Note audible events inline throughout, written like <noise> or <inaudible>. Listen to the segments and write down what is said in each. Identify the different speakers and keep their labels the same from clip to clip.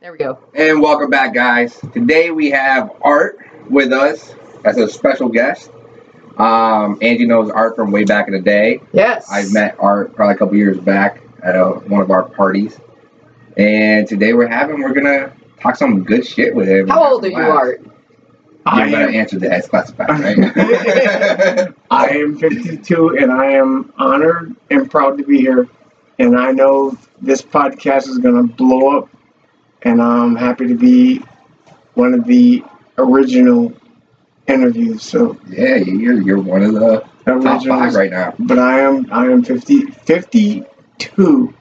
Speaker 1: There we go.
Speaker 2: And welcome back, guys. Today we have Art with us as a special guest. Um, Angie knows Art from way back in the day.
Speaker 1: Yes.
Speaker 2: I met Art probably a couple years back at a, one of our parties. And today we're having, we're going to talk some good shit with him.
Speaker 1: How old are you, Art?
Speaker 2: I
Speaker 3: I
Speaker 2: going
Speaker 3: to
Speaker 2: answer that as classified, right? <laughs>
Speaker 3: I am 52 and I am honored and proud to be here. And I know this podcast is going to blow up. And I'm happy to be one of the original interviews. So,
Speaker 2: yeah, you're, you're one of the top five right now.
Speaker 3: But I am I am 50, 52.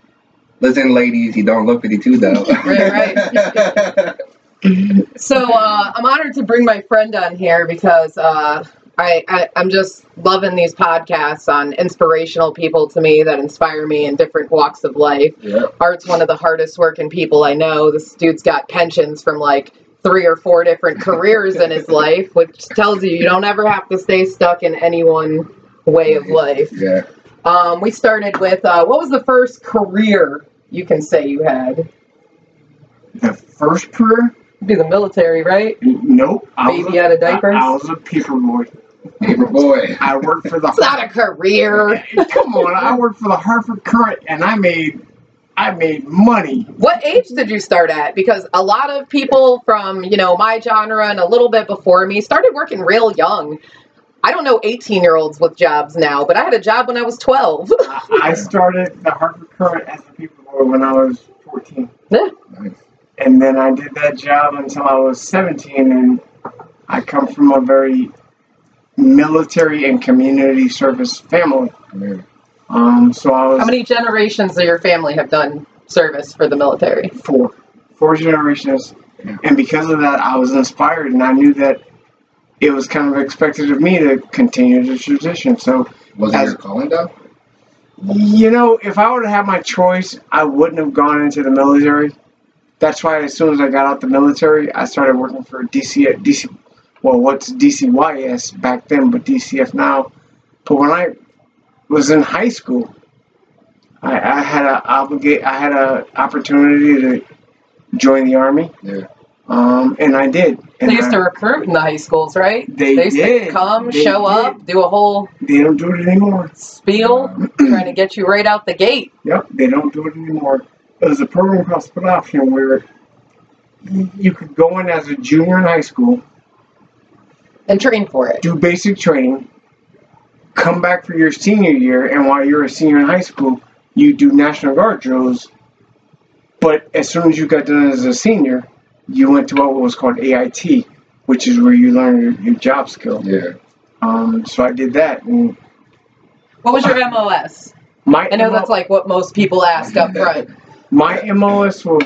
Speaker 2: Listen, ladies, you don't look 52 though. <laughs>
Speaker 1: Right, <laughs> So uh, I'm honored to bring my friend on here because uh, I, I I'm just loving these podcasts on inspirational people to me that inspire me in different walks of life.
Speaker 2: yeah.
Speaker 1: Art's one of the hardest working people I know. This dude's got pensions from like three or four different careers in his <laughs> life, which tells you you don't ever have to stay stuck in any one way of life.
Speaker 2: Yeah.
Speaker 1: Um, we started with uh, what was the first career you can say you had?
Speaker 3: The first career?
Speaker 1: Be the military, right?
Speaker 3: Nope.
Speaker 1: Baby out of diapers?
Speaker 3: I, I was a paper boy.
Speaker 2: Paper boy.
Speaker 3: I worked for the
Speaker 1: It's not a career. <laughs>
Speaker 3: Come on, I worked for the Hartford Courant and I made I made money.
Speaker 1: What age did you start at? Because a lot of people from, you know, my genre and a little bit before me started working real young. I don't know 18 year olds with jobs now, but I had a job when I was 12.
Speaker 3: I I started the Hartford Courant as a paper boy when I was 14.
Speaker 1: Yeah.
Speaker 2: Nice.
Speaker 3: And then I did that job until I was 17 and I come from a very military and community service family. Um, so I was
Speaker 1: How many generations of your family have done service for the military?
Speaker 3: four, four generations.
Speaker 2: Yeah.
Speaker 3: And because of that, I was inspired and I knew that it was kind of expected of me to continue the tradition. So
Speaker 2: Was it
Speaker 3: As-
Speaker 2: your calling though?
Speaker 3: You know, if I would have had my choice, I wouldn't have gone into the military. That's why as soon as I got out the military, I started working for DC DC well what's DCYS back then, but DCF now. But when I was in high school, I, I had a obligate I had a opportunity to join the army.
Speaker 2: Yeah.
Speaker 3: Um, and I did. And
Speaker 1: They used
Speaker 3: I-
Speaker 1: to recruit in the high schools, right?
Speaker 3: They
Speaker 1: used
Speaker 3: did.
Speaker 1: to come,
Speaker 3: They
Speaker 1: show
Speaker 3: did.
Speaker 1: up, do a whole
Speaker 3: they don't do it anymore.
Speaker 1: spiel, trying to get you right out the gate.
Speaker 3: Yep, they don't do it anymore. There's a program called Split Option where you could go in as a junior in high school,
Speaker 1: And train for it.
Speaker 3: do basic training, come back for your senior year, and while you're a senior in high school, you do National Guard drills. But as soon as you got done as a senior, you went to what was called AIT, which is where you learn your, your job skill.
Speaker 2: Yeah.
Speaker 3: Um, so I did that. And
Speaker 1: What was your MOS?
Speaker 3: my
Speaker 1: I know that's like what most people ask up front.
Speaker 3: My MOS was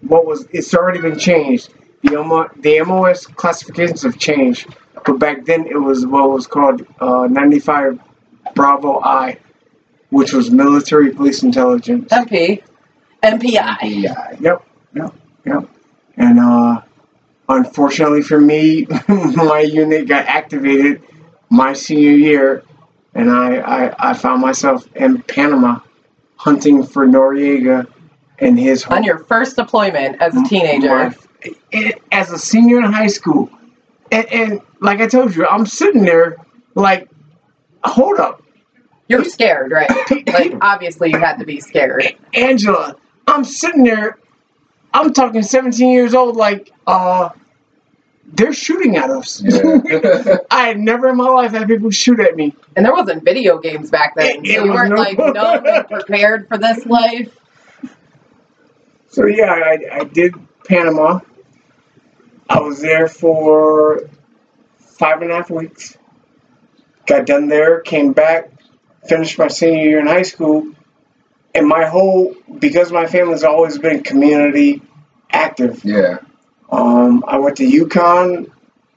Speaker 3: what was it's already been changed. The MO, the MOS classifications have changed, but back then it was what was called uh, 95 Bravo I, which was military police intelligence.
Speaker 1: MP. MPI.
Speaker 2: Yeah.
Speaker 3: Yep, yep, yep. And uh, unfortunately for me, <laughs> my unit got activated my senior year, and I, I, I found myself in Panama hunting for Noriega and his
Speaker 1: On your first deployment as a teenager.
Speaker 3: my- it- as a senior in high school. And, and like I told you, I'm sitting there like, hold up,
Speaker 1: You're scared, right? <laughs> Like, obviously, you had to be scared.
Speaker 3: Angela. I'm sitting there, I'm talking 17 years old, like, uh, they're shooting at us.
Speaker 2: Yeah. <laughs> <laughs>
Speaker 3: I had never in my life had people shoot at me.
Speaker 1: And there wasn't video games back then.
Speaker 3: It- it
Speaker 1: so you weren't
Speaker 3: no-
Speaker 1: like numb prepared for this life.
Speaker 3: So yeah, I, I did Panama. I was there for five and a half weeks. Got done there, came back, finished my senior year in high school, and my whole because my family's always been community active.
Speaker 2: yeah.
Speaker 3: Um, I went to UConn,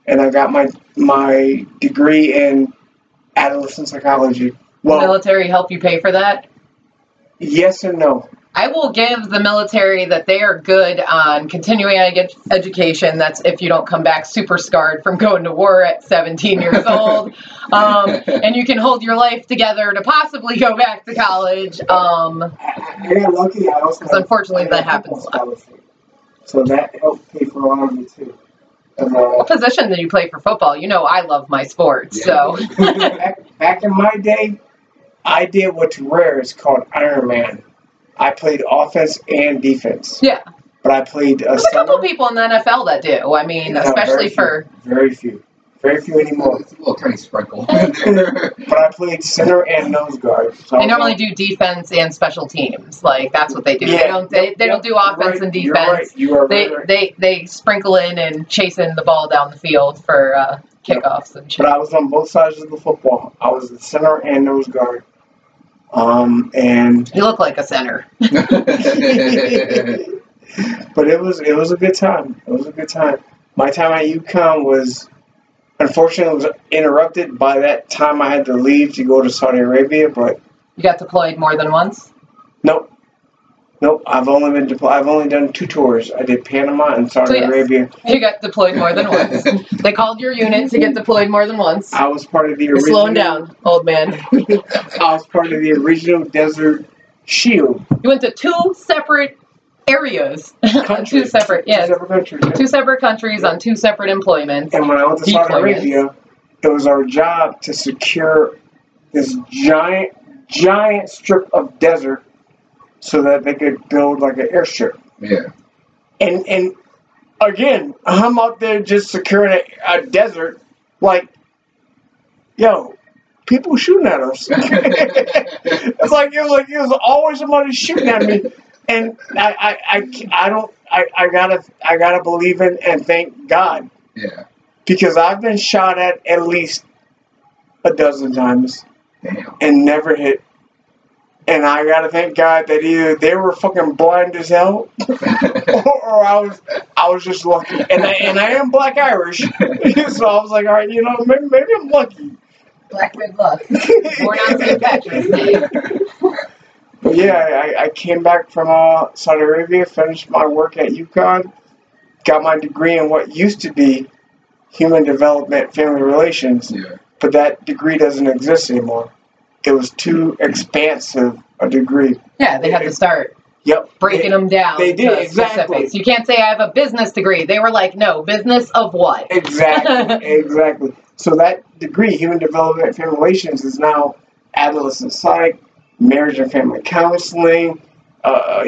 Speaker 3: and I got my my degree in adolescent psychology. Well,
Speaker 1: military help you pay for that?
Speaker 3: yes and no.
Speaker 1: I will give the military that they are good on continuing ed- education. That's if you don't come back super scarred from going to war at 17 years <laughs> old. Um, and you can hold your life together to possibly go back to college. Um,
Speaker 3: I got lucky. I also
Speaker 1: Because unfortunately that happens a lot.
Speaker 3: So that helped pay for a lot of it too. And, uh,
Speaker 1: What position did you play for football? You know I love my sports, so <laughs> <laughs>
Speaker 3: back, back in my day, I did what's rare. It's called Iron Man. I played offense and defense.
Speaker 1: Yeah.
Speaker 3: But I played a
Speaker 1: there's a couple people in the NFL that do. I mean,
Speaker 3: No,
Speaker 1: especially
Speaker 3: very few.
Speaker 1: for
Speaker 3: very few, very few anymore.
Speaker 2: It's a little tiny sprinkle. there. <laughs>
Speaker 3: But I played center and nose guard. So I
Speaker 1: they normally
Speaker 3: on-
Speaker 1: do defense and special teams. Like that's what they do. They
Speaker 3: Yeah,
Speaker 1: don't they, they don't do
Speaker 3: you're
Speaker 1: offense
Speaker 3: right,
Speaker 1: and
Speaker 3: You're
Speaker 1: defense.
Speaker 3: right. You are
Speaker 1: They
Speaker 3: right.
Speaker 1: they they sprinkle in and chasing the ball down the field for uh, kickoffs and shit.
Speaker 3: But I was on both sides of the football. I was the center and nose guard. Um, and
Speaker 1: You look like a center. <laughs> <laughs>
Speaker 3: but it was it was a good time. It was a good time. My time at UConn was unfortunately was interrupted by that time I had to leave to go to Saudi Arabia. But
Speaker 1: You got deployed more than once.
Speaker 3: nope, nope. I've only been deployed. I've only done two tours. I did Panama and Saudi
Speaker 1: So, yes.
Speaker 3: Arabia.
Speaker 1: You got deployed more than once. <laughs> they called your unit to get deployed more than once.
Speaker 3: I was part of the
Speaker 1: You're
Speaker 3: original.
Speaker 1: slowing down, old man. <laughs>
Speaker 3: I was part of the original Desert Shield.
Speaker 1: You went to two separate areas. <laughs> two separate,
Speaker 3: Two separate countries. yeah.
Speaker 1: Two separate countries on two separate employments.
Speaker 3: And when I went to Saudi Arabia, it was our job to secure this giant, giant strip of desert so that they could build like an airstrip.
Speaker 2: yeah.
Speaker 3: And and again, I'm out there just securing a, a desert, like, yo, people shooting at us. <laughs> <laughs> it's like it was like it was always somebody shooting at me, and I I, I, I don't I, I gotta I gotta believe in and thank God
Speaker 2: Yeah.
Speaker 3: because I've been shot at at least a dozen times
Speaker 2: Damn.
Speaker 3: and never hit. And I gotta thank God that either they were fucking blind as hell, or, <laughs> or I was I was just lucky. And I, and I am Black Irish, <laughs> so I was like, all right, you know, maybe, maybe I'm lucky.
Speaker 1: Black good luck. <laughs> Born on St. Patrick's Day.
Speaker 3: But yeah, I, I came back from uh, Saudi Arabia, finished my work at UConn, got my degree in what used to be human development, family relations,
Speaker 2: yeah.
Speaker 3: but that degree doesn't exist anymore. It was too expansive a degree.
Speaker 1: Yeah, they had to start
Speaker 3: Yep.
Speaker 1: breaking them down.
Speaker 3: they did, exactly.
Speaker 1: specifics. You can't say I have a business degree. They were like, no, business of what?
Speaker 3: Exactly. <laughs> exactly. So that degree, human development and family relations, is now adolescent psych, marriage and family counseling, uh,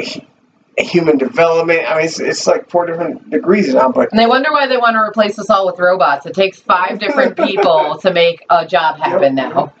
Speaker 3: human development. I mean, it's, it's like four different degrees now, but
Speaker 1: And they wonder why they want to replace us all with robots. It takes five different <laughs> people to make a job happen now.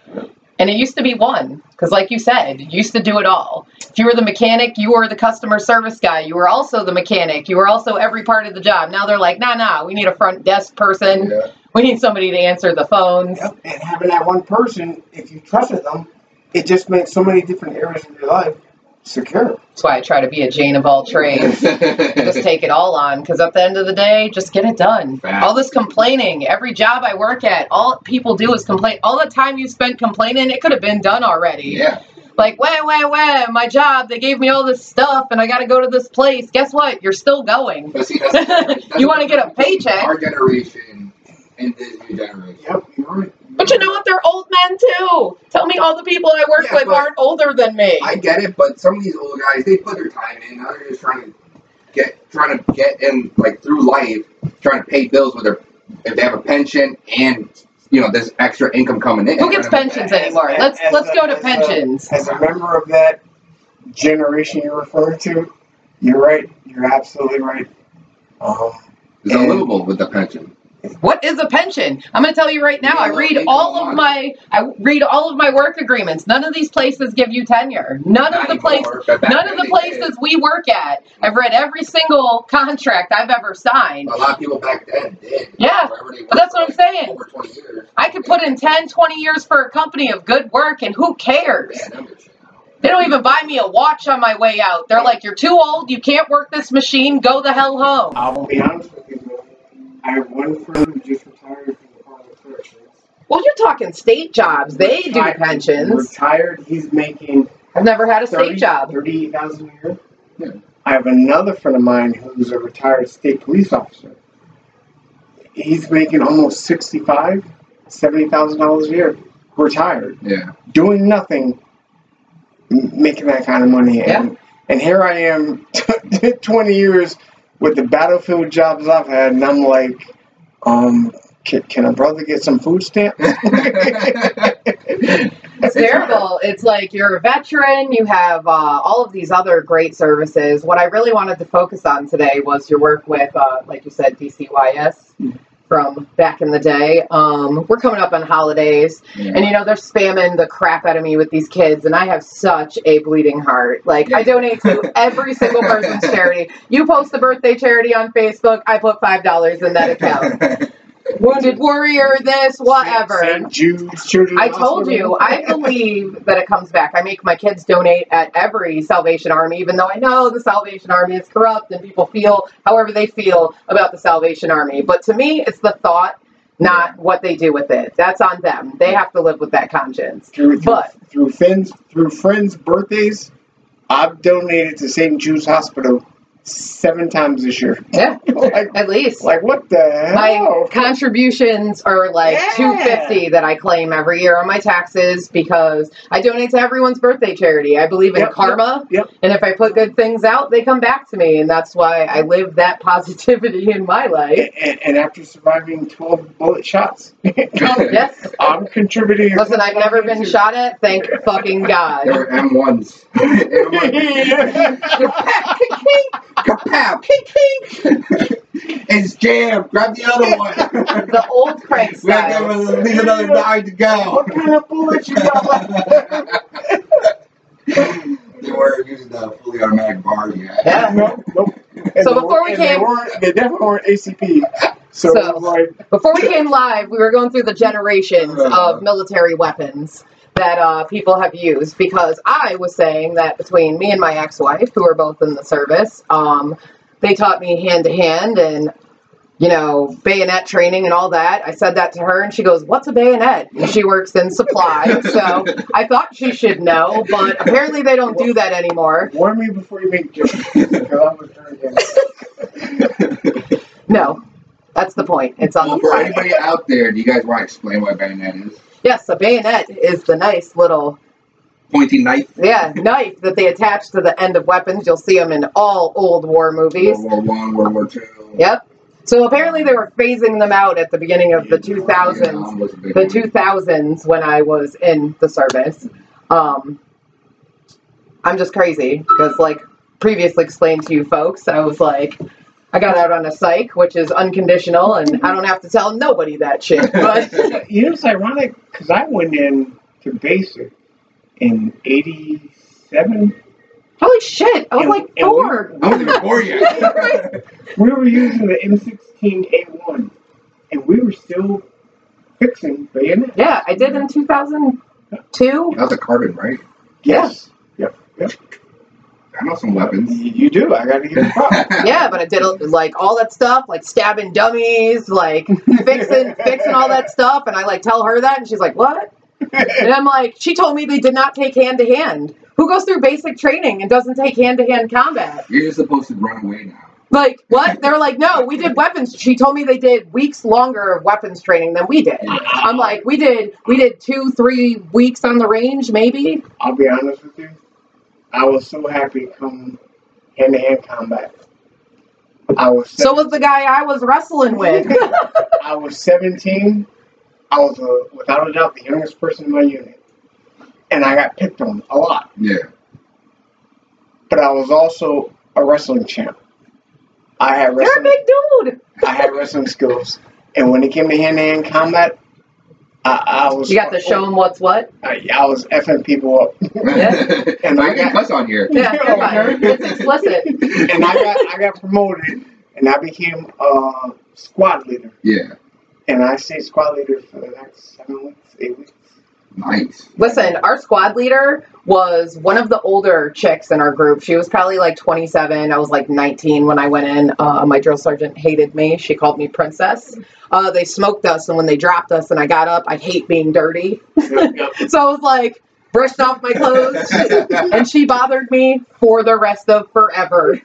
Speaker 1: And it used to be one, because like you said, you used to do it all. If you were the mechanic, you were the customer service guy. You were also the mechanic. You were also every part of the job. Now they're like, nah, nah, we need a front desk person.
Speaker 2: Yeah.
Speaker 1: We need somebody to answer the phones.
Speaker 3: Yep. And having that one person, if you trusted them, it just made so many different areas of your life secure.
Speaker 1: That's why I try to be a Jane of all trades. <laughs> just take it all on because at the end of the day just get it done
Speaker 2: Facts.
Speaker 1: all this complaining every job i work at all people do is complain all the time you spent complaining it could have been done already
Speaker 2: yeah.
Speaker 1: like wait wait wait my job they gave me all this stuff and i gotta go to this place guess what you're still going
Speaker 2: see, that's, that's <laughs>
Speaker 1: You wanna get a paycheck.
Speaker 2: Our generation and this new generation.
Speaker 3: Yep, you're right.
Speaker 1: But you know what they're old men too tell me all the people i work
Speaker 2: Yeah,
Speaker 1: with aren't older than me
Speaker 2: I get it, but some of these old guys, they put their time in. Now they're just trying to get, trying to get in like through life, trying to pay bills with their, if they have a pension and you know this extra income coming in.
Speaker 1: who gets
Speaker 2: Right?
Speaker 1: pensions anymore
Speaker 3: As-
Speaker 1: let's
Speaker 3: as
Speaker 1: let's
Speaker 3: a-
Speaker 1: go to
Speaker 3: as a-
Speaker 1: pensions
Speaker 3: As a member of that generation you're referring to, you're right. You're absolutely right. Um,
Speaker 2: It's unlivable with the pension.
Speaker 1: What is a pension? I'm going to tell you right now. I read all
Speaker 2: more
Speaker 1: of my I read all of my work agreements. None of these places give you tenure. None of the places
Speaker 2: Anymore, but back
Speaker 1: none of the
Speaker 2: they did.
Speaker 1: places we work at. I've read every single contract I've ever signed.
Speaker 2: A lot of people back then did.
Speaker 1: Yeah, but that's what
Speaker 2: for,
Speaker 1: I'm saying.
Speaker 2: Over 20 years.
Speaker 1: I could put in 10, 20 years for a company of good work and who cares?
Speaker 2: Yeah, them shit now.
Speaker 1: They don't even buy me a watch on my way out. They're like, "You're too old. You can't work this machine. Go the hell home."
Speaker 3: I will be honest with you. Man. I have one friend who just retired from the Department of Corrections.
Speaker 1: Well, you're talking state jobs. They do pensions.
Speaker 3: Retired. He's making
Speaker 1: I've never had a state job.
Speaker 3: 38000 a year.
Speaker 2: Yeah.
Speaker 3: I have another friend of mine who's a retired state police officer. He's making almost 65 $70,000 a year. Retired.
Speaker 2: Yeah.
Speaker 3: Doing nothing, making that kind of money. And, and here I am, <laughs> 20 years with the battlefield jobs I've had, and I'm like, um, can, can a brother get some food stamps? <laughs>
Speaker 1: It's terrible. It's like you're a veteran, you have uh, all of these other great services. What I really wanted to focus on today was your work with, uh, like you said, DCYS from back in the day. Um, we're coming up on holidays, and you know, they're spamming the crap out of me with these kids, and I have such a bleeding heart. Like, I donate to <laughs> every single person's charity. You post a birthday charity on Facebook, I put $5 in that account. <laughs> Wounded Warrior, this, whatever.
Speaker 3: St. Jude's Children's
Speaker 1: I told
Speaker 3: Hospital.
Speaker 1: you, I believe that it comes back. I make my kids donate at every Salvation Army, even though I know the Salvation Army is corrupt and people feel however they feel about the Salvation Army. But to me, it's the thought, not what they do with it. That's on them. They have to live with that conscience.
Speaker 3: through, through,
Speaker 1: But-
Speaker 3: through friends through friends' birthdays, I've donated to St. Jude's Hospital seven times this year.
Speaker 1: Yeah, <laughs>
Speaker 3: like,
Speaker 1: at least.
Speaker 3: like what the
Speaker 1: my contributions are like
Speaker 3: Yeah.
Speaker 1: 250 that I claim every year on my taxes because I donate to everyone's birthday charity. I believe in
Speaker 3: Yep,
Speaker 1: karma.
Speaker 3: yep.
Speaker 1: And if I put good things out, they come back to me. And that's why I live that positivity <laughs> in my life.
Speaker 3: and, and after surviving 12 bullet shots, <laughs> oh,
Speaker 1: Yes.
Speaker 3: I'm contributing.
Speaker 1: Listen, I've never been shot at. Thank fucking God.
Speaker 2: They're M1s. Kapow! Kink, kink! It's jammed. Grab the other one.
Speaker 1: The old crank
Speaker 2: We gotta give
Speaker 1: style.
Speaker 2: us at least another nine to go.
Speaker 3: what kind of bullets you got? <laughs>
Speaker 2: they were using the fully automatic bar yet.
Speaker 1: Yeah.
Speaker 3: nope, nope. And
Speaker 1: So
Speaker 3: they
Speaker 1: before we
Speaker 3: weren't-
Speaker 1: came-
Speaker 3: they, weren't, they definitely weren't ACP. So,
Speaker 1: So-
Speaker 3: like,
Speaker 1: Before we came live, we were going through the generations uh. of military weapons that uh, people have used because I was saying that between me and my ex-wife, who are both in the service, um, they taught me hand to hand and you know bayonet training and all that. I said that to her, and she goes, "What's a bayonet?" And she works in supply, <laughs> so I thought she should know, but apparently they don't do that anymore.
Speaker 3: warn me before you make jokes. Because I was drinking.
Speaker 1: No, that's the point. It's on
Speaker 2: well,
Speaker 1: the
Speaker 2: for anybody out there, do you guys want to explain what bayonet is?
Speaker 1: Yes, a bayonet is the nice little
Speaker 2: Pointy knife.
Speaker 1: Yeah, knife that they attach to the end of weapons. You'll see them in all old war movies.
Speaker 2: World War One, World War Two.
Speaker 1: Yep. So apparently they were phasing them out at the beginning of the 2000s.
Speaker 2: Vietnam was a big
Speaker 1: The 2000s when I was in the service. Um, I'm just crazy because, like previously explained to you folks, I was like, I got out on a psych, which is unconditional, and I don't have to tell nobody that shit. <laughs> But
Speaker 3: You know, it's ironic because I went in to basic in '87.
Speaker 1: holy shit, I was
Speaker 3: And-
Speaker 1: like
Speaker 3: and we-
Speaker 1: four.
Speaker 2: I wasn't even born yet. <laughs>
Speaker 3: We were using the M16A1, and we were still fixing bayonets.
Speaker 1: Yeah, I did in 2002.
Speaker 2: that was a carbine, right?
Speaker 3: Yes. Yep. Yep.
Speaker 2: I know some weapons.
Speaker 3: You you do. I got to give you props. <laughs>
Speaker 1: Yeah, but I did like all that stuff, like stabbing dummies, like fixing fixing all that stuff, and I like tell her that, and she's like, "What?" And I'm like, "She told me they did not take hand to hand. Who goes through basic training and doesn't take hand to hand combat?"
Speaker 2: You're just supposed to run away now.
Speaker 1: Like what? They're like, "No, we did weapons." She told me they did weeks longer of weapons training than we did. I'm like, "We did we did two three weeks on the range, maybe."
Speaker 3: I'll be honest with you. I was so happy to come hand to hand combat. I was
Speaker 1: So was the guy I was wrestling with. <laughs>
Speaker 3: I was 17. I was uh, without a doubt the youngest person in my unit, and I got picked on a lot.
Speaker 2: Yeah.
Speaker 3: But I was also a wrestling champ. I had
Speaker 1: You're a big dude.
Speaker 3: I had wrestling skills, and when it came to hand to hand combat, I, I was.
Speaker 1: You got to show oh, them what's what.
Speaker 3: I, I was effing people up, <laughs>
Speaker 1: Yeah. <laughs>
Speaker 2: and I get cuss on here.
Speaker 1: Yeah, <laughs> you're fine. It's explicit.
Speaker 3: and I got I got promoted, and I became a squad leader.
Speaker 2: Yeah.
Speaker 3: And I stayed squad leader for the next seven weeks, eight weeks.
Speaker 2: Nice.
Speaker 1: Listen, our squad leader was one of the older chicks in our group. She was probably like 27. I was like 19 when I went in. Uh, my drill sergeant hated me. She called me princess. Uh, they smoked us, and when they dropped us and I got up, I hate being dirty. <laughs>
Speaker 3: Yep, yep.
Speaker 1: So I was like, brushed off my clothes, <laughs> and she bothered me for the rest of forever.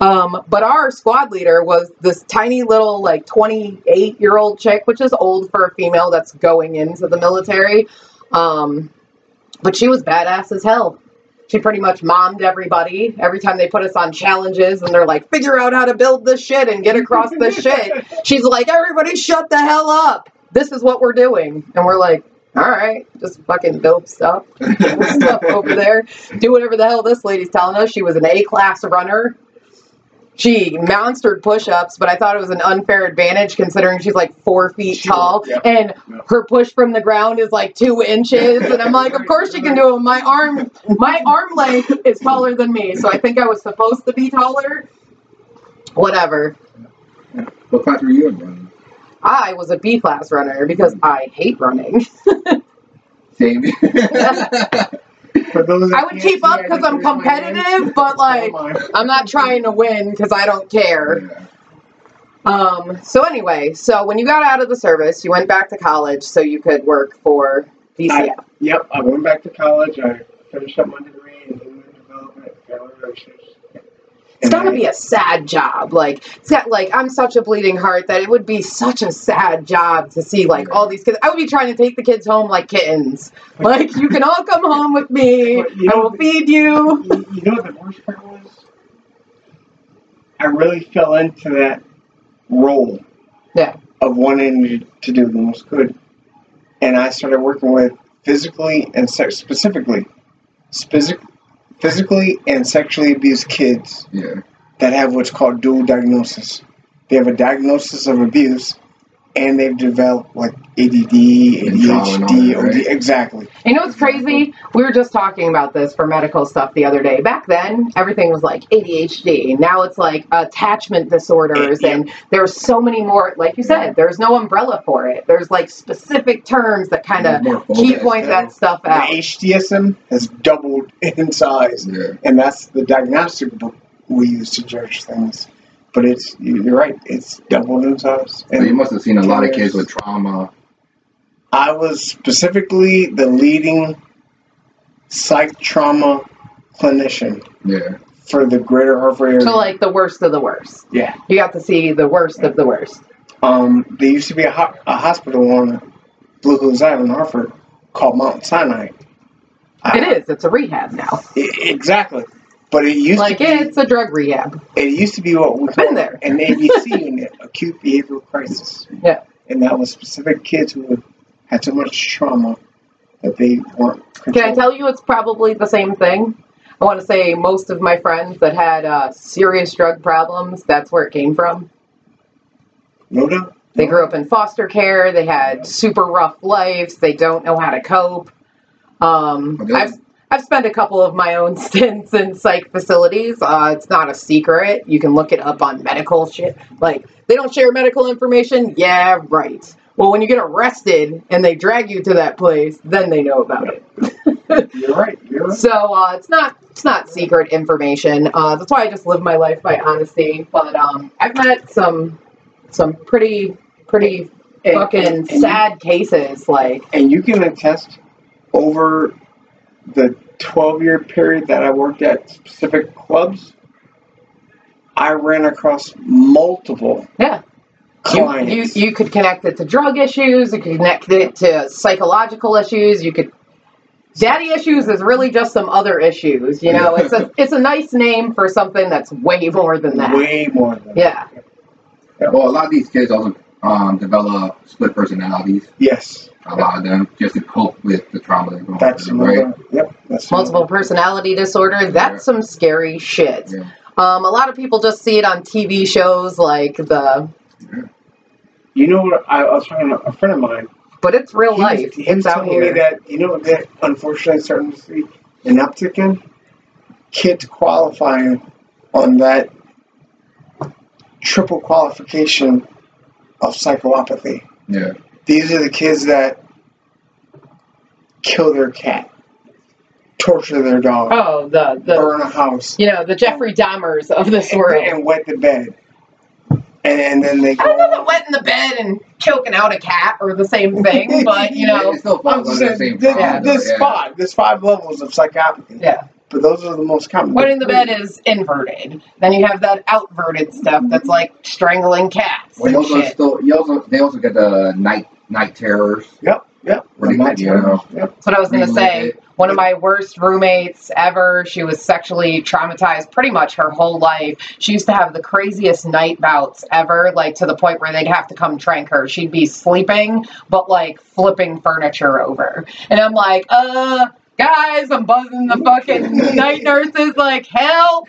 Speaker 1: um, but our squad leader was this tiny little, like 28 year old chick, which is old for a female that's going into the military. Um, but she was badass as hell. She pretty much mommed everybody every time they put us on challenges and they're like, figure out how to build this shit and get across this shit. <laughs> She's like, everybody shut the hell up. This is what we're doing. And we're like, all right, just fucking build stuff. <laughs> Stuff over there. Do whatever the hell this lady's telling us. She was an A class runner. She monstered push ups, but I thought it was an unfair advantage considering she's like four feet
Speaker 3: Sure,
Speaker 1: tall
Speaker 3: yep,
Speaker 1: and
Speaker 3: yep.
Speaker 1: her push from the ground is like two inches. And I'm like, of course she can do it. My arm, my arm length is taller than me, so I think I was supposed to be taller. Whatever.
Speaker 2: What class were you in?
Speaker 1: I was a B class runner because I hate running.
Speaker 2: Same. <laughs>
Speaker 3: For those
Speaker 1: I would keep up because I'm
Speaker 3: raised my hand.
Speaker 1: competitive, but like. I'm not trying to win because I don't care. Um, so anyway, so when you got out of the service, you went back to college so you could work for DCF.
Speaker 3: Yep, I went back to college. I finished up my degree in human development, family relationships.
Speaker 1: It's gotta be a sad job. Like it's got like I'm such a bleeding heart that it would be such a sad job to see like all these kids. I would be trying to take the kids home like kittens. Like you can all come home with me.
Speaker 3: But you
Speaker 1: I will feed you.
Speaker 3: You, you know what the worst part was? I really fell into that role.
Speaker 1: Yeah.
Speaker 3: Of wanting to do the most good, and I started working with physically and sex specifically, specific, physically and sexually abused kids
Speaker 2: Yeah.
Speaker 3: that have what's called dual diagnosis. They have a diagnosis of abuse, and they've developed like ADD,
Speaker 2: And trauma and all
Speaker 3: ADHD,
Speaker 2: that, right?
Speaker 3: Exactly.
Speaker 1: You know what's crazy? We were just talking about this for medical stuff the other day. Back then, everything was like ADHD. Now it's like attachment disorders,
Speaker 3: Yeah.
Speaker 1: and there's so many more. Like you said, there's no umbrella for it. There's like specific terms that kind of
Speaker 2: There's more focus
Speaker 1: key point that stuff
Speaker 3: The
Speaker 1: out.
Speaker 3: HDSM has doubled <laughs> in size.
Speaker 2: Yeah.
Speaker 3: and that's the diagnostic book we use to judge things. But it's you're right; it's doubled in size.
Speaker 2: So you must have seen a lot of kids with trauma.
Speaker 3: I was specifically the leading psych trauma clinician
Speaker 2: Yeah.
Speaker 3: for the Greater Hartford area.
Speaker 1: So like the worst of the worst.
Speaker 3: yeah,
Speaker 1: You got to see the worst of the worst.
Speaker 3: um, there used to be a, ho- a hospital on Blue Hills Island, Hartford, called Mount Sinai.
Speaker 1: It is. It's a rehab now.
Speaker 3: I- exactly, but it used
Speaker 1: Like
Speaker 3: to be,
Speaker 1: it's a drug rehab.
Speaker 3: it used to be what we
Speaker 1: I've been there.
Speaker 3: an ABC unit, acute behavioral crisis.
Speaker 1: Yeah.
Speaker 3: and that was specific kids who had so much trauma that they weren't.
Speaker 1: Can I tell you it's probably the same thing? I want to say most of my friends that had uh, serious drug problems, that's where it came from.
Speaker 3: No doubt.
Speaker 1: They grew up in foster care. They had super rough lives. They don't know how to cope. Um. I've I've spent a couple of my own <laughs> stints in psych facilities. Uh, it's not a secret. You can look it up on medical shit. Like they don't share medical information. Yeah, right. Well, when you get arrested and they drag you to that place, then they know about it. <laughs>
Speaker 3: You're right. You're right.
Speaker 1: So uh, it's not it's not secret information. Uh, that's why I just live my life by honesty. But um, I've met some some pretty pretty
Speaker 3: And-
Speaker 1: fucking
Speaker 3: and- and
Speaker 1: sad cases. Like
Speaker 3: And you can attest over the 12 year period that I worked at specific clubs, I ran across multiple
Speaker 1: Yeah. you,
Speaker 3: clients.
Speaker 1: you you could connect it to drug issues. You could connect it to psychological issues. You could. Daddy issues is really just some other issues. You know, it's a <laughs> it's a nice name for something that's way more than that.
Speaker 3: way more than
Speaker 1: Yeah.
Speaker 2: Well, a lot of these kids also um, develop split personalities.
Speaker 3: Yes.
Speaker 2: A lot of them just to cope with the trauma they're going
Speaker 3: That's
Speaker 2: through, right?
Speaker 3: another. Yep. That's
Speaker 1: Multiple personality disorder. That's some scary shit.
Speaker 2: Yeah.
Speaker 1: Um, a lot of people just see it on TV shows like the,
Speaker 3: You know what? I, I was talking to a friend of mine.
Speaker 1: but it's real
Speaker 3: He was-
Speaker 1: life.
Speaker 3: He
Speaker 1: it's out
Speaker 3: telling
Speaker 1: here.
Speaker 3: me that you know what that unfortunately starting to see an uptick in kids qualifying on that triple qualification of psychopathy.
Speaker 2: Yeah.
Speaker 3: These are the kids that kill their cat, torture their dog,
Speaker 1: oh, the the
Speaker 3: burn a house,
Speaker 1: you know the Jeffrey Dahmers of this
Speaker 3: and,
Speaker 1: world.
Speaker 3: and wet the bed. And, and then they
Speaker 1: I don't know
Speaker 3: go.
Speaker 1: that wet in the bed and choking out a cat are the same thing, but you <laughs> know,
Speaker 2: It's still
Speaker 3: I'm just
Speaker 2: under the
Speaker 3: saying,
Speaker 2: same
Speaker 3: there-
Speaker 2: trauma, though,
Speaker 3: there's
Speaker 2: yeah.
Speaker 3: five. There's five levels of psychopathy.
Speaker 1: yeah.
Speaker 3: But those are the most common.
Speaker 1: Wet in the bed is inverted. Then you have that outverted stuff that's like strangling cats
Speaker 2: Well, you also
Speaker 1: shit.
Speaker 2: still, you also, they also get the night night terrors.
Speaker 3: Yep. Yep.
Speaker 2: Pretty
Speaker 3: Matt
Speaker 2: much, yeah.
Speaker 3: Turner. Yep.
Speaker 1: That's what I was going to
Speaker 2: Relive
Speaker 1: say.
Speaker 2: it.
Speaker 1: One of my worst roommates ever. She was sexually traumatized pretty much her whole life. She used to have the craziest night bouts ever, like to the point where they'd have to come trank her. She'd be sleeping, but like flipping furniture over. And I'm like, uh, guys, I'm buzzing the fucking night nurses, like, help.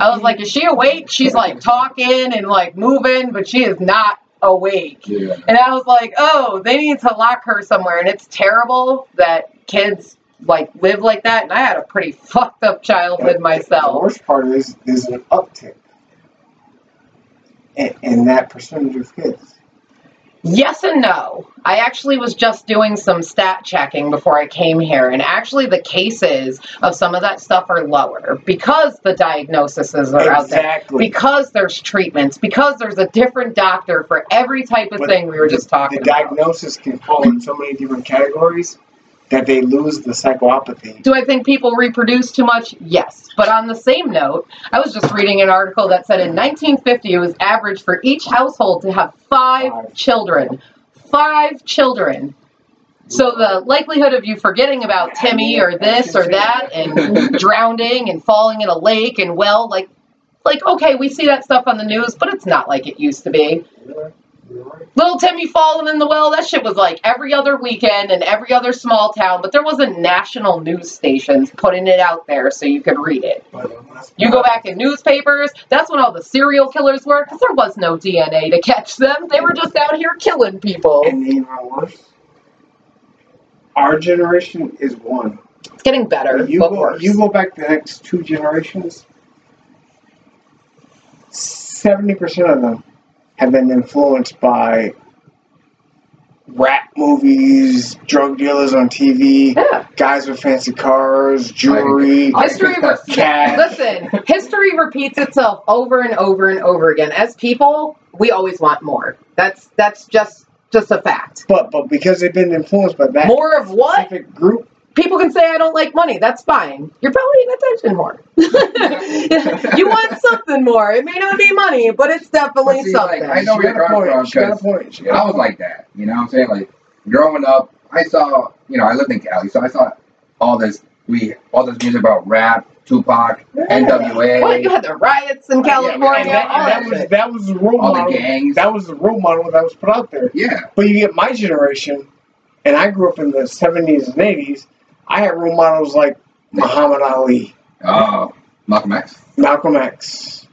Speaker 1: I was like, is she awake? She's like talking and like moving, but she is not awake.
Speaker 2: Yeah.
Speaker 1: And I was like, oh, they need to lock her somewhere. And it's terrible that kids like live like that. And I had a pretty fucked up childhood myself.
Speaker 3: The worst part is there's an uptick in, in that percentage of kids.
Speaker 1: Yes and no. I actually was just doing some stat checking before I came here, and actually the cases of some of that stuff are lower because the diagnoses are out there. Because there's treatments, because there's a different doctor for every type of
Speaker 3: But
Speaker 1: thing we were just talking
Speaker 3: the
Speaker 1: about.
Speaker 3: The diagnosis can fall in so many different categories that they lose the psychopathy.
Speaker 1: Do I think people reproduce too much? Yes. But on the same note, I was just reading an article that said in 1950 it was average for each household to have five,
Speaker 3: Five.
Speaker 1: children. Five children. So the likelihood of you forgetting about Timmy or this or that and <laughs> drowning and falling in a lake and well, like, like okay, we see that stuff on the news, but it's not like it used to be. Little Timmy falling in the well, that shit was like every other weekend in every other small town, but there wasn't national news stations putting it out there so you could read it. You go back in newspapers, that's when all the serial killers were, because there was no DNA to catch them. They were just out here killing people.
Speaker 3: And even worse, our generation is one.
Speaker 1: It's getting better,
Speaker 3: You go,
Speaker 1: worse.
Speaker 3: you go back the next two generations, 70% of them have been influenced by rap movies, drug dealers on TV,
Speaker 1: yeah.
Speaker 3: guys with fancy cars, jewelry.
Speaker 1: History
Speaker 2: think
Speaker 1: re-
Speaker 3: Cash.
Speaker 1: Listen, history repeats itself over and over and over again. As people, we always want more. That's that's just just a fact.
Speaker 3: But but because they've been influenced by that
Speaker 1: More of what?
Speaker 3: specific group,
Speaker 1: People can say I don't like money. That's fine. You're probably an attention whore. <laughs> <laughs> you want something more. It may not be money, but it's definitely
Speaker 2: But see, like,
Speaker 1: something.
Speaker 2: I know
Speaker 3: she
Speaker 2: where
Speaker 3: got
Speaker 2: you're
Speaker 3: a
Speaker 2: coming from,
Speaker 3: point. She got a
Speaker 2: 'cause
Speaker 3: point. She got a
Speaker 2: I was like that. You know what I'm saying? Like growing up, I saw, you know, I lived in Cali, so I saw all this we all this music about rap, Tupac, NWA,
Speaker 1: Well, you had the riots in
Speaker 2: Yeah,
Speaker 1: California.
Speaker 3: And that,
Speaker 1: all
Speaker 3: and
Speaker 1: that
Speaker 3: that was that was the role
Speaker 2: all the
Speaker 3: model.
Speaker 2: gangs.
Speaker 3: That was the role model that was put out there.
Speaker 2: yeah.
Speaker 3: But you get my generation, and I grew up in the 70s and 80s. I had role models like Muhammad Ali,
Speaker 2: Oh, Malcolm X.
Speaker 3: Malcolm X,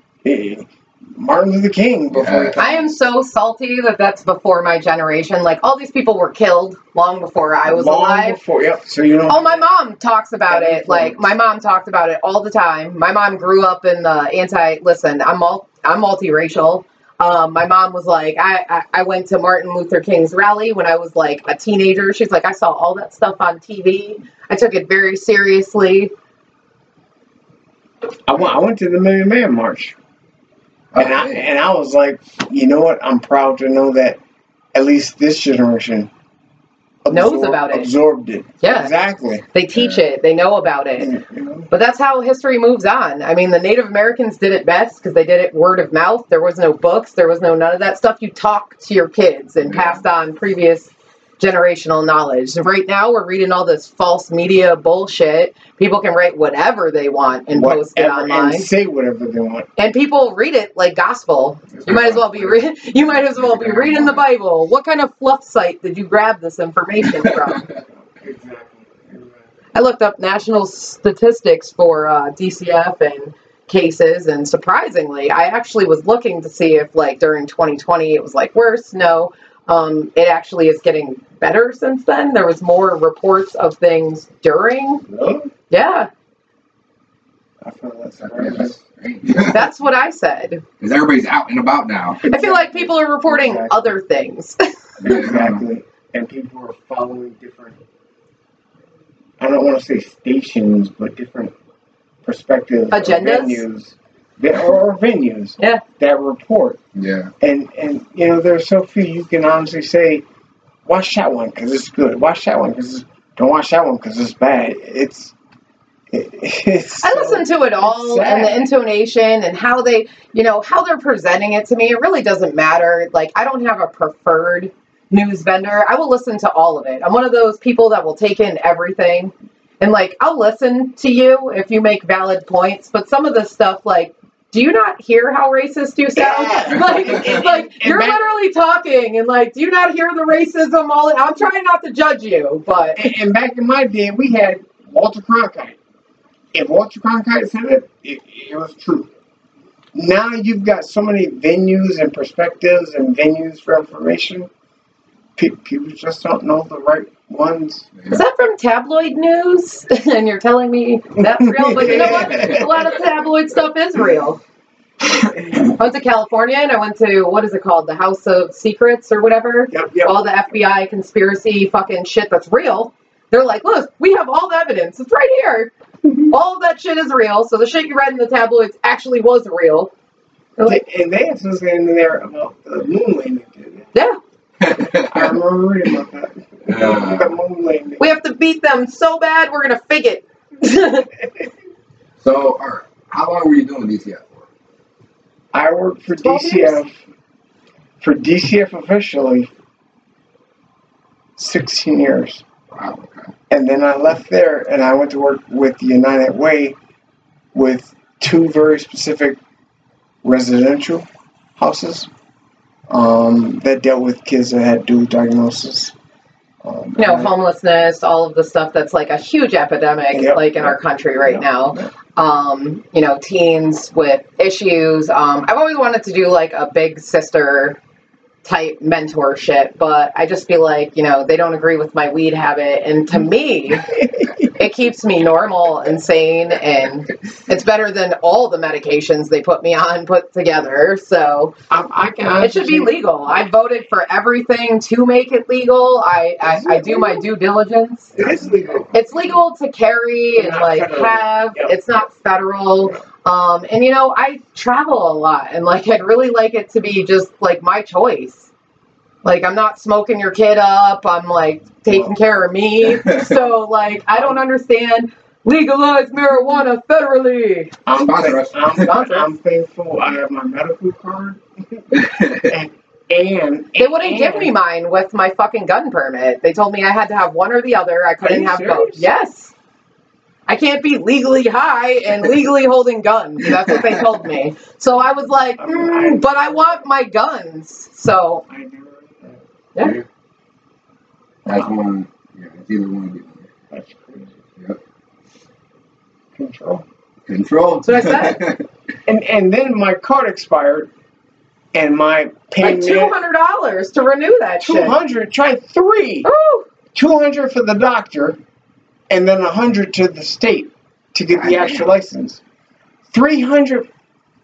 Speaker 3: Martin Luther King. Before
Speaker 2: Yeah.
Speaker 1: I am so salty that that's before my generation. Like all these people were killed long before I was
Speaker 3: Long
Speaker 1: alive.
Speaker 3: Before, yep. So you know.
Speaker 1: Oh, my mom talks about
Speaker 3: That
Speaker 1: it. Like my mom talked about it all the time. My mom grew up in the anti. Listen, I'm mul- I'm multiracial. Um, my mom was like, I, I I went to Martin Luther King's rally when I was like a teenager. She's like, I saw all that stuff on TV. I took it very seriously.
Speaker 3: I went, I went to the Million Man March, and I and I was like, you know what? I'm proud to know that at least this generation
Speaker 1: Knows about it.
Speaker 3: absorbed it.
Speaker 1: Yeah,
Speaker 3: Exactly.
Speaker 1: they teach it. They know about it.
Speaker 3: And, you know,
Speaker 1: But that's how history moves on. I mean, the Native Americans did it best because they did it word of mouth. There was no books, there was no none of that stuff. You talked to your kids and
Speaker 2: Yeah.
Speaker 1: passed on previous generational knowledge. Right now, we're reading all this false media bullshit. People can write whatever they want and post it online,
Speaker 3: and say whatever they want.
Speaker 1: and people read it like gospel. You might as well be re- <laughs> you might as well be reading the Bible. What kind of fluff site did you grab this information from? <laughs>
Speaker 3: Exactly.
Speaker 1: I looked up national statistics for uh, DCF and cases, and surprisingly, I actually was looking to see if, like, during 2020 it was like worse. No, um, it actually is getting better since then. There was more reports of things during.
Speaker 3: Really?
Speaker 1: Yeah,
Speaker 3: I feel that's
Speaker 2: That's
Speaker 1: that's what I said.
Speaker 2: Because everybody's out and about now.
Speaker 1: I feel like people are reporting
Speaker 3: Exactly.
Speaker 1: other things. <laughs>
Speaker 3: Exactly. And people are following different, I don't want to say stations, but different perspectives. or
Speaker 1: Agendas?
Speaker 3: venues. That- are venues.
Speaker 1: Yeah.
Speaker 3: That report.
Speaker 2: Yeah.
Speaker 3: And, and you know, there's so few you can honestly say, watch that one because it's good. Watch that one because don't watch that one because it's bad. It's, it, <laughs> it's.
Speaker 1: I
Speaker 3: so-
Speaker 1: listen to it all
Speaker 3: it's
Speaker 1: and the intonation and how they, you know, how they're presenting it to me. It really doesn't matter. Like, I don't have a preferred news vendor, I will listen to all of it. I'm one of those people that will take in everything. And like, I'll listen to you if you make valid points, but some of the stuff, like, do you not hear how racist you sound?
Speaker 3: Yeah. <laughs>
Speaker 1: Like,
Speaker 3: And- <laughs>
Speaker 1: like
Speaker 3: and
Speaker 1: you're literally talking, and like, do you not hear the racism? All I'm trying not to judge you, but
Speaker 3: And, and back in my day, we had Walter Cronkite. If Walter Cronkite said it, it, it was true. Now you've got so many venues and perspectives and venues for information. People just don't know the right ones.
Speaker 1: Is that from tabloid news? <laughs> and you're telling me that's real? But you know what? A lot of tabloid stuff is real. I <laughs> went to California and I went to, what is it called? The House of Secrets or whatever.
Speaker 3: Yep, yep.
Speaker 1: All the FBI conspiracy fucking shit that's real. They're like, look, we have all the evidence. It's right here. Mm-hmm. All of that shit is real. So the shit you read in the tabloids actually was real. They're like,
Speaker 3: and they had something in there about the moon landing.
Speaker 1: yeah, <laughs>
Speaker 3: I remember reading about that.
Speaker 2: Yeah.
Speaker 3: the moon landing.
Speaker 1: we have to beat them so bad, we're going to fig it. <laughs>
Speaker 2: so, all right, how long were you doing the DCF for?
Speaker 3: I worked for
Speaker 1: 12
Speaker 3: DCF for DCF officially 16 years.
Speaker 2: Wow, okay.
Speaker 3: And then I left there and I went to work with the United Way with two very specific residential houses um, that dealt with kids that had dual diagnosis. Um,
Speaker 1: you know,
Speaker 3: and
Speaker 1: homelessness, all of the stuff that's like a huge epidemic,
Speaker 3: Yep.
Speaker 1: like in our country right
Speaker 3: Yep.
Speaker 1: now. Um, you know, teens with issues. Um, I've always wanted to do like a big sister type mentorship, but I just feel like, you know, they don't agree with my weed habit. And to me, <laughs> it keeps me normal and sane, and it's better than all the medications they put me on put together. So
Speaker 3: I, I can
Speaker 1: it should be legal. I voted for everything to make it legal. I, I, I do my due diligence.
Speaker 3: It is legal.
Speaker 1: It's legal to carry and like
Speaker 3: federal.
Speaker 1: have.
Speaker 3: Yep.
Speaker 1: It's not federal. Um, and you know, I travel a lot, and like I'd really like it to be just like my choice. Like I'm not smoking your kid up. I'm like taking care of me. <laughs> So like I don't understand. Legalize marijuana federally.
Speaker 3: I'm,
Speaker 2: Sponsor us.
Speaker 3: I'm, <laughs>
Speaker 1: Sponsor us.
Speaker 3: I'm thankful I have my medical card. <laughs> And, and
Speaker 1: They wouldn't give me mine with my fucking gun permit. They told me I had to have one or the other. I couldn't
Speaker 3: you
Speaker 1: have
Speaker 3: serious?
Speaker 1: both. Yes. I can't be legally high and legally holding guns. That's what they told me. So I was like, mm, but I want my guns. So
Speaker 3: I never-
Speaker 1: Yeah.
Speaker 2: That's one. Yeah, it's either one or the.
Speaker 3: That's crazy.
Speaker 2: Yep.
Speaker 3: Control.
Speaker 2: Control.
Speaker 1: That's what I said. <laughs>
Speaker 3: And and then my card expired, and my payment like
Speaker 1: two hundred dollars to renew that
Speaker 3: two
Speaker 1: shit.
Speaker 3: Try three.
Speaker 1: Ooh,
Speaker 3: Two hundred for the doctor, and then a hundred to the state to get the
Speaker 2: damn.
Speaker 3: license. Three hundred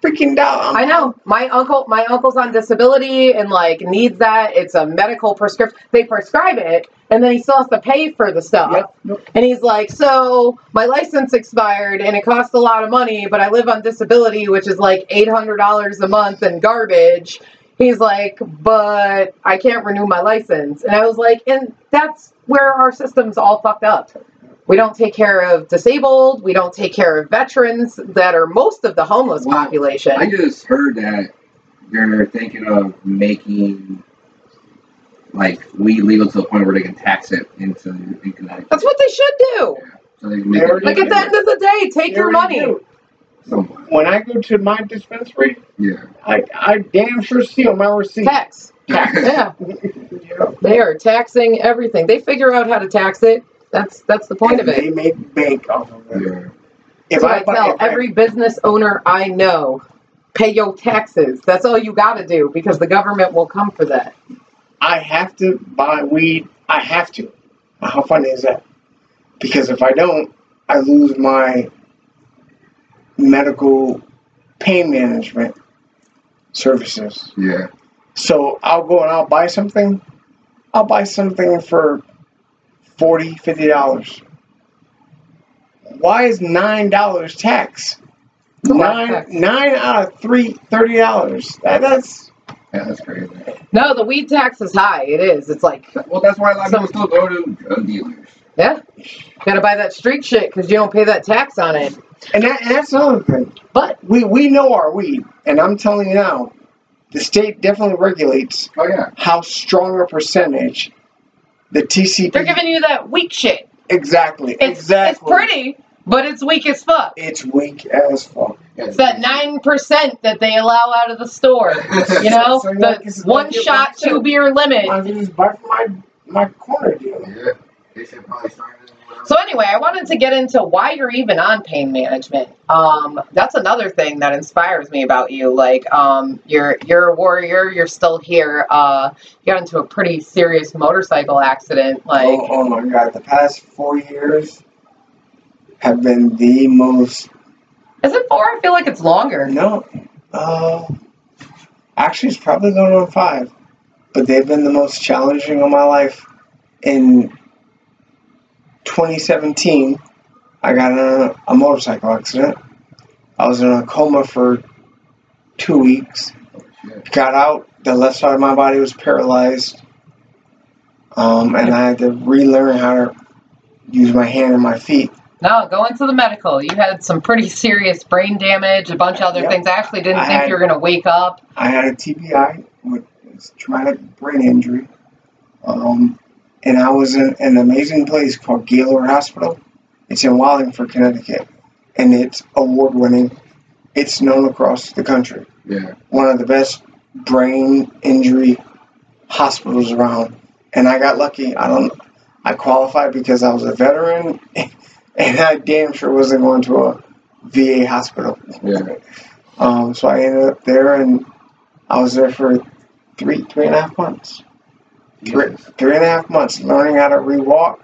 Speaker 3: freaking dollars.
Speaker 1: I know. My uncle my uncle's on disability and like needs that. It's a medical prescription. They prescribe it and then he still has to pay for the stuff.
Speaker 3: Yep. Yep.
Speaker 1: And he's like, So my license expired and it costs a lot of money, but I live on disability, which is like eight hundred dollars a month and garbage. He's like, But I can't renew my license. And I was like, and that's where our system's all fucked up. We don't take care of disabled. We don't take care of veterans that are most of the homeless
Speaker 2: Well,
Speaker 1: population.
Speaker 2: I just heard that they're thinking of making like weed legal to the point where they can tax it into in Connecticut.
Speaker 1: That's what they should do.
Speaker 2: So they can make it
Speaker 1: Like at the end of the day, take
Speaker 3: They
Speaker 1: your money.
Speaker 3: do.
Speaker 2: somewhat.
Speaker 3: When I go to my dispensary,
Speaker 2: Yeah.
Speaker 3: I I damn sure see on my receipt.
Speaker 1: Tax. <laughs> Yeah,
Speaker 3: Yeah.
Speaker 1: they are taxing everything. They figure out how to tax it. That's that's the point of it.
Speaker 3: They make bank off of it.
Speaker 2: yeah.
Speaker 3: If
Speaker 1: so I,
Speaker 3: buy-
Speaker 1: tell
Speaker 3: if I-
Speaker 1: every business owner I know, pay your taxes. That's all you got to do because the government will come for that.
Speaker 3: I have to buy weed. I have to. How funny is that? Because if I don't, I lose my medical pain management services.
Speaker 2: Yeah.
Speaker 3: So I'll go and I'll buy something. I'll buy something for 40 50 dollars. Why is nine dollars tax?
Speaker 1: It's a lot of
Speaker 3: Nine
Speaker 1: tax.
Speaker 3: nine out of three thirty dollars. That, that's
Speaker 2: Yeah, that's crazy.
Speaker 1: No, the weed tax is high. It is. It's like,
Speaker 2: Well, that's why a lot of people still go to drug dealers.
Speaker 1: yeah, gotta buy that street shit because you don't pay that tax on it.
Speaker 3: and that and that's another thing.
Speaker 1: But
Speaker 3: we we know our weed, and I'm telling you now, the state definitely regulates
Speaker 2: Oh yeah.
Speaker 3: how strong a percentage the TCP.
Speaker 1: They're giving you that weak shit.
Speaker 3: exactly.
Speaker 1: It's
Speaker 3: exactly.
Speaker 1: it's pretty, but it's weak as fuck.
Speaker 3: It's weak as fuck.
Speaker 1: It's that nine percent that they allow out of the store. <laughs> You know, <laughs>
Speaker 3: So, like,
Speaker 1: the
Speaker 3: it's
Speaker 1: one shot,
Speaker 3: works
Speaker 1: two
Speaker 3: out.
Speaker 1: beer limit.
Speaker 3: I just buy from my my corner dealer.
Speaker 2: Yeah. They should probably start it.
Speaker 1: So anyway, I wanted to get into why you're even on pain management. Um, that's another thing that inspires me about you. Like, um, you're you're a warrior. You're still here. Uh, you got into a pretty serious motorcycle accident. Like,
Speaker 3: oh, oh my god, the past four years have been the most
Speaker 1: is it four? I feel like it's longer.
Speaker 3: no uh actually it's probably going on five. But they've been the most challenging of my life. In twenty seventeen I got in a, a motorcycle accident. I was in a coma for two weeks. Got out. The left side of my body was paralyzed, um, and I had to relearn how to use my hand and my feet.
Speaker 1: No, go into the medical. You had some pretty <laughs> serious brain damage, a bunch of other
Speaker 3: Yep.
Speaker 1: things. I actually didn't
Speaker 3: I
Speaker 1: think
Speaker 3: had-
Speaker 1: you were gonna wake up.
Speaker 3: I had a TBI, with traumatic brain injury, um, and I was in an amazing place called Gaylord Hospital. It's in Wallingford, Connecticut, and it's award-winning. It's known across the country.
Speaker 2: Yeah.
Speaker 3: one of the best brain injury hospitals around. And I got lucky. I don't. I qualified because I was a veteran, <laughs> and I damn sure wasn't going to a VA hospital.
Speaker 2: Yeah.
Speaker 3: Um, so I ended up there, and I was there for three, three and a half months. Three, three and a half months, learning how to rewalk,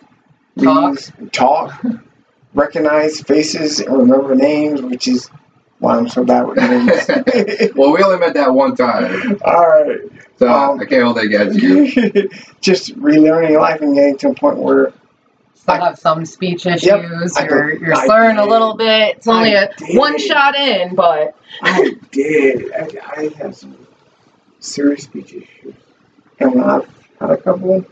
Speaker 1: Talk.
Speaker 3: read, talk, recognize faces, and remember names, which is why I'm so bad with names. <laughs>
Speaker 2: well, we only met that one time,
Speaker 3: All right.
Speaker 2: so
Speaker 3: Um,
Speaker 2: I can't hold it against you. <laughs>
Speaker 3: just relearning life and getting to a point where
Speaker 1: Still
Speaker 3: I-
Speaker 1: have some speech issues.
Speaker 3: Yep,
Speaker 1: you're
Speaker 3: did.
Speaker 1: you're slurring a little bit. It's only
Speaker 3: I
Speaker 1: a
Speaker 3: did.
Speaker 1: one shot in, but
Speaker 3: I did. I, I had some serious speech issues. And when I've had a couple,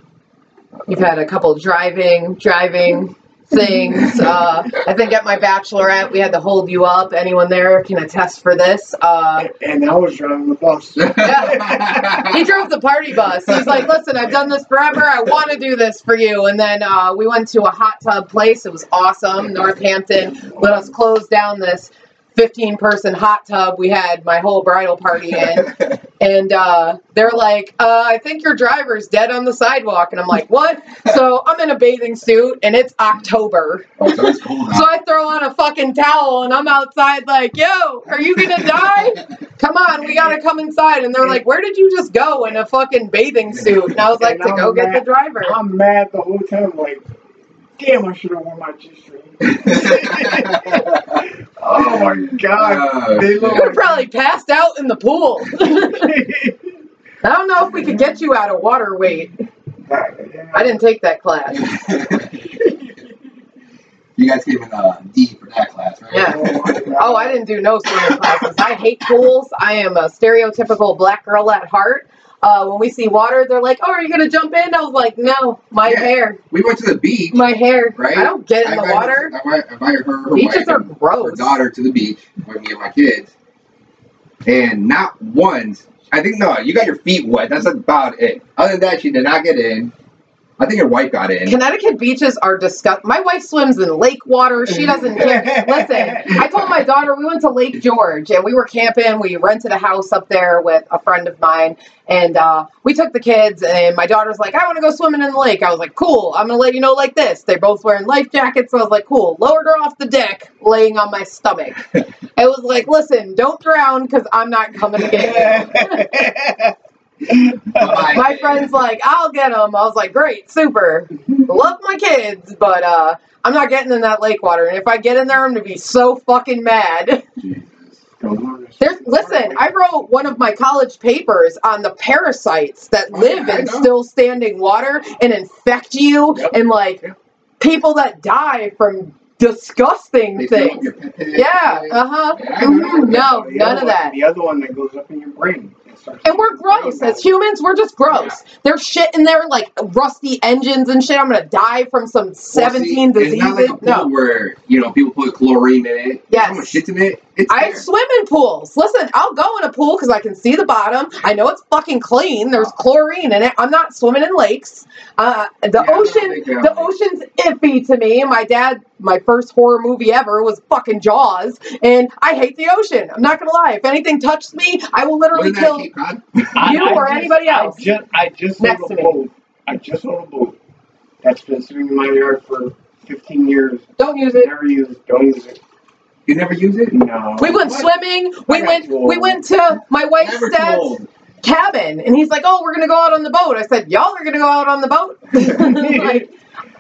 Speaker 1: You've had a couple driving, driving things. Uh, I think at my bachelorette, we had to hold you up. Anyone there can attest for this. Uh,
Speaker 3: and I was driving the bus. <laughs>
Speaker 1: he drove the party bus. He's like, listen, I've done this forever. I want to do this for you. And then uh, we went to a hot tub place. It was awesome. Northampton let us close down this 15 person hot tub we had my whole bridal party in. <laughs> And uh, they're like, uh, I think your driver's dead on the sidewalk. And I'm like, what? So I'm in a bathing suit and it's October.
Speaker 2: oh, so it's cool now.
Speaker 1: So I throw on a fucking towel and I'm outside like, yo, are you gonna die? Come on, we gotta come inside. And they're like, where did you just go in a fucking bathing suit? And I was like,
Speaker 3: And
Speaker 1: to
Speaker 3: I'm
Speaker 1: go get the driver.
Speaker 3: I'm mad the whole time. Like, damn, I should have worn my G-string. <laughs> oh my god.
Speaker 2: Oh,
Speaker 3: They look
Speaker 1: You're probably passed out in the pool. <laughs> I don't know if we could get you out of water weight. I didn't take that class. <laughs>
Speaker 2: you guys gave in uh, D for that class, right?
Speaker 1: Yeah.
Speaker 3: Oh, my God.
Speaker 1: Oh, I didn't do no swimming classes. I hate pools. I am a stereotypical black girl at heart. Uh, when we see water, they're like, "Oh, are you gonna jump in?" I was like, "No, my
Speaker 2: Yeah.
Speaker 1: hair,
Speaker 2: We went to the beach.
Speaker 1: my hair.
Speaker 2: Right?
Speaker 1: I don't get in the water.
Speaker 2: I I her, her
Speaker 1: Beaches
Speaker 2: wife,
Speaker 1: are
Speaker 2: and her
Speaker 1: gross.
Speaker 2: daughter to the beach with me and my kids. And not once, I think, no, you got your feet wet. That's about it. Other than that, she did not get in. I think your wife got in.
Speaker 1: Connecticut beaches are disgusting. My wife swims in lake water. She doesn't care. <laughs> Listen, I told my daughter we went to Lake George and we were camping. We rented a house up there with a friend of mine, and uh, we took the kids. And my daughter's like, "I want to go swimming in the lake." I was like, "Cool. I'm gonna let you know like this." They're both wearing life jackets. So I was like, "Cool." Lowered her off the deck, laying on my stomach. <laughs> It was like, "Listen, don't drown because I'm not coming to get you." My friend's like, I'll get them. I was like, great, super. Love my kids, but uh, I'm not getting in that lake water. And if I get in there, I'm gonna be so fucking mad. There's listen, I wrote one of my college papers on the parasites that
Speaker 2: Oh,
Speaker 1: live in still standing water and infect you,
Speaker 3: Yep.
Speaker 1: and like people that die from disgusting
Speaker 2: They
Speaker 1: things.
Speaker 2: your pit pit.
Speaker 1: Yeah, uh huh.
Speaker 2: Yeah.
Speaker 1: No, none of
Speaker 3: one-
Speaker 1: that.
Speaker 3: The other one that goes up in your brain.
Speaker 1: And we're gross. As humans, we're just gross. There's shit in there like rusty engines and shit. I'm gonna die from some
Speaker 2: Well, see,
Speaker 1: 17
Speaker 2: It's not like
Speaker 1: diseases.
Speaker 2: a pool
Speaker 1: no.
Speaker 2: where, you know, people put chlorine in it.
Speaker 1: Yes.
Speaker 2: Someone shits in it, It's
Speaker 1: I
Speaker 2: there.
Speaker 1: swim in pools. Listen, I'll go in a pool because I can see the bottom. I know it's fucking clean. There's chlorine in it. I'm not swimming in lakes. Uh, the
Speaker 2: Yeah,
Speaker 1: ocean,
Speaker 2: big
Speaker 1: the ocean's iffy to me. My dad, my first horror movie ever was fucking Jaws, and I hate the ocean. I'm not gonna lie. If anything touches me, I will literally
Speaker 2: Wasn't
Speaker 1: kill.
Speaker 2: Cape Cod?
Speaker 3: I-
Speaker 1: You
Speaker 3: I
Speaker 1: or
Speaker 3: just-
Speaker 1: anybody else.
Speaker 3: I just, I just
Speaker 1: Next to
Speaker 3: a
Speaker 1: me.
Speaker 3: boat. I just sold a boat that's been sitting in my yard for 15 years.
Speaker 1: Don't use it.
Speaker 3: Never use it. Don't use it.
Speaker 2: You never use it?
Speaker 3: No.
Speaker 1: We went
Speaker 2: What?
Speaker 1: swimming. We went.
Speaker 3: too.
Speaker 1: We went to my wife's
Speaker 2: Never
Speaker 1: dad's
Speaker 2: old.
Speaker 1: cabin, and he's like, "Oh, we're gonna go out on the boat." I said, "Y'all are gonna go out on the boat." <laughs> <laughs> like,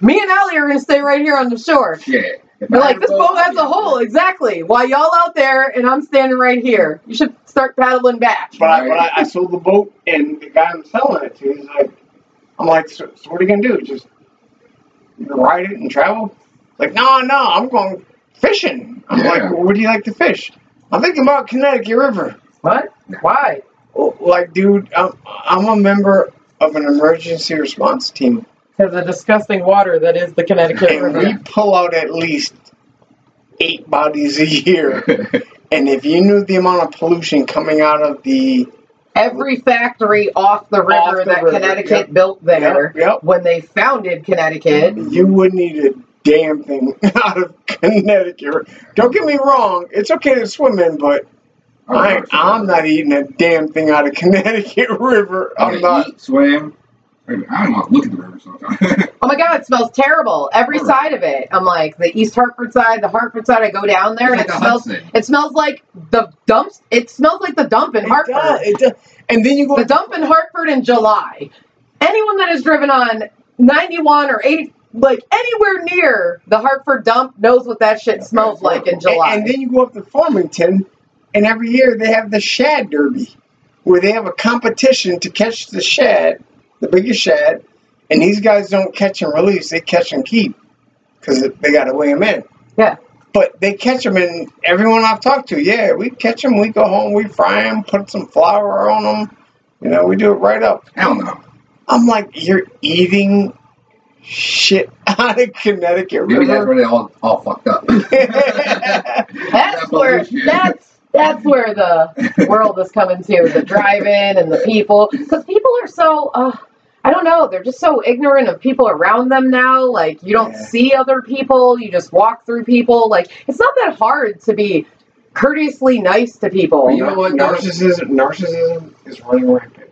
Speaker 1: me and Allie are gonna stay right here on the shore.
Speaker 2: Shit. If
Speaker 1: They're like, this boat has a
Speaker 2: I'd be
Speaker 1: hole, exactly. While y'all out there and I'm standing right here. You should start paddling back.
Speaker 3: But I, but I, I sold the boat, and the guy I'm selling it to, he's like, I'm like, so, so what are you gonna do? Just ride it and travel? Like, no, no, I'm going fishing. I'm
Speaker 2: Yeah.
Speaker 3: like, well, where do you like to fish? I'm thinking about Connecticut River.
Speaker 1: What? Why?
Speaker 3: Oh, Like, dude, I'm, I'm a member of an emergency response team,
Speaker 1: Because the disgusting water that is the Connecticut
Speaker 3: and we pull out at least eight bodies a year. <laughs> And if you knew the amount of pollution coming out of the
Speaker 1: Every factory off the river
Speaker 3: Off the
Speaker 1: that
Speaker 3: river,
Speaker 1: Connecticut
Speaker 3: yep.
Speaker 1: built there
Speaker 3: Yep, yep.
Speaker 1: when they founded Connecticut.
Speaker 3: you wouldn't eat a damn thing <laughs> out of Connecticut. Don't get me wrong, it's okay to swim in, but oh, I, I'm not eating a damn thing out of <laughs> Connecticut River.
Speaker 2: I'm
Speaker 3: I'm not.
Speaker 2: eat, swim. I don't know. Look at the river sometimes. <laughs>
Speaker 1: Oh my god, it smells terrible. Every
Speaker 2: All right.
Speaker 1: side of it. I'm like the East Hartford side, the Hartford side. I go down there and
Speaker 2: It's
Speaker 1: it
Speaker 2: like the
Speaker 1: smells.
Speaker 2: Hudson.
Speaker 1: It smells like the dumps. It smells like the dump in
Speaker 3: It
Speaker 1: Hartford.
Speaker 3: does, it does. And then you go.
Speaker 1: The dump in Hartford in July. Anyone that has driven on 91 or 80, like anywhere near the Hartford dump, knows what that shit smells like in July.
Speaker 3: And, and then you go up to Farmington, and every year they have the shad derby, where they have a competition to catch the shad, the biggest shad, and these guys don't catch and release; they catch and keep because they got to weigh them in.
Speaker 1: Yeah.
Speaker 3: But they catch them, and everyone I've talked to, yeah, we catch them. We go home, we fry them, put some flour on them. You know, we do it right up.
Speaker 2: Hell no.
Speaker 3: I'm like, you're eating shit <laughs> out of Connecticut
Speaker 2: Maybe that's where they all all fucked up. <laughs>
Speaker 1: that's where that's that's where the world is coming to the drive-in and the people because people are so uh, i don't know they're just so ignorant of people around them now like you don't
Speaker 3: Yeah.
Speaker 1: see other people you just walk through people like it's not that hard to be courteously nice to people
Speaker 2: You know what?
Speaker 3: Narcissism, narcissism is running rampant.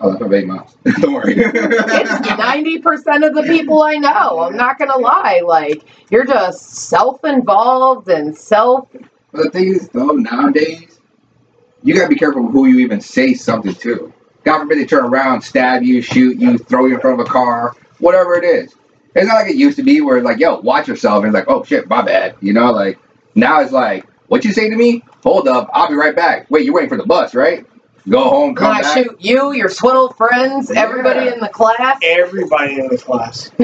Speaker 2: Oh, that's my baby. <laughs> Don't worry.
Speaker 1: it's 90% of the people i know i'm not gonna lie like you're just self-involved and self
Speaker 2: But the thing is, though, nowadays, you gotta be careful who you even say something to. God forbid they turn around, stab you, shoot you, throw you in front of a car, whatever it is. It's not like it used to be where, it's like, yo, watch yourself. And it's like, oh shit, my bad. You know, like, now it's like, what you say to me? Hold up, I'll be right back. Wait, you're waiting for the bus, right? Go home, come
Speaker 1: When I
Speaker 2: back.
Speaker 1: shoot you, your swiddle friends, everybody in the class.
Speaker 3: Everybody in the class. <laughs>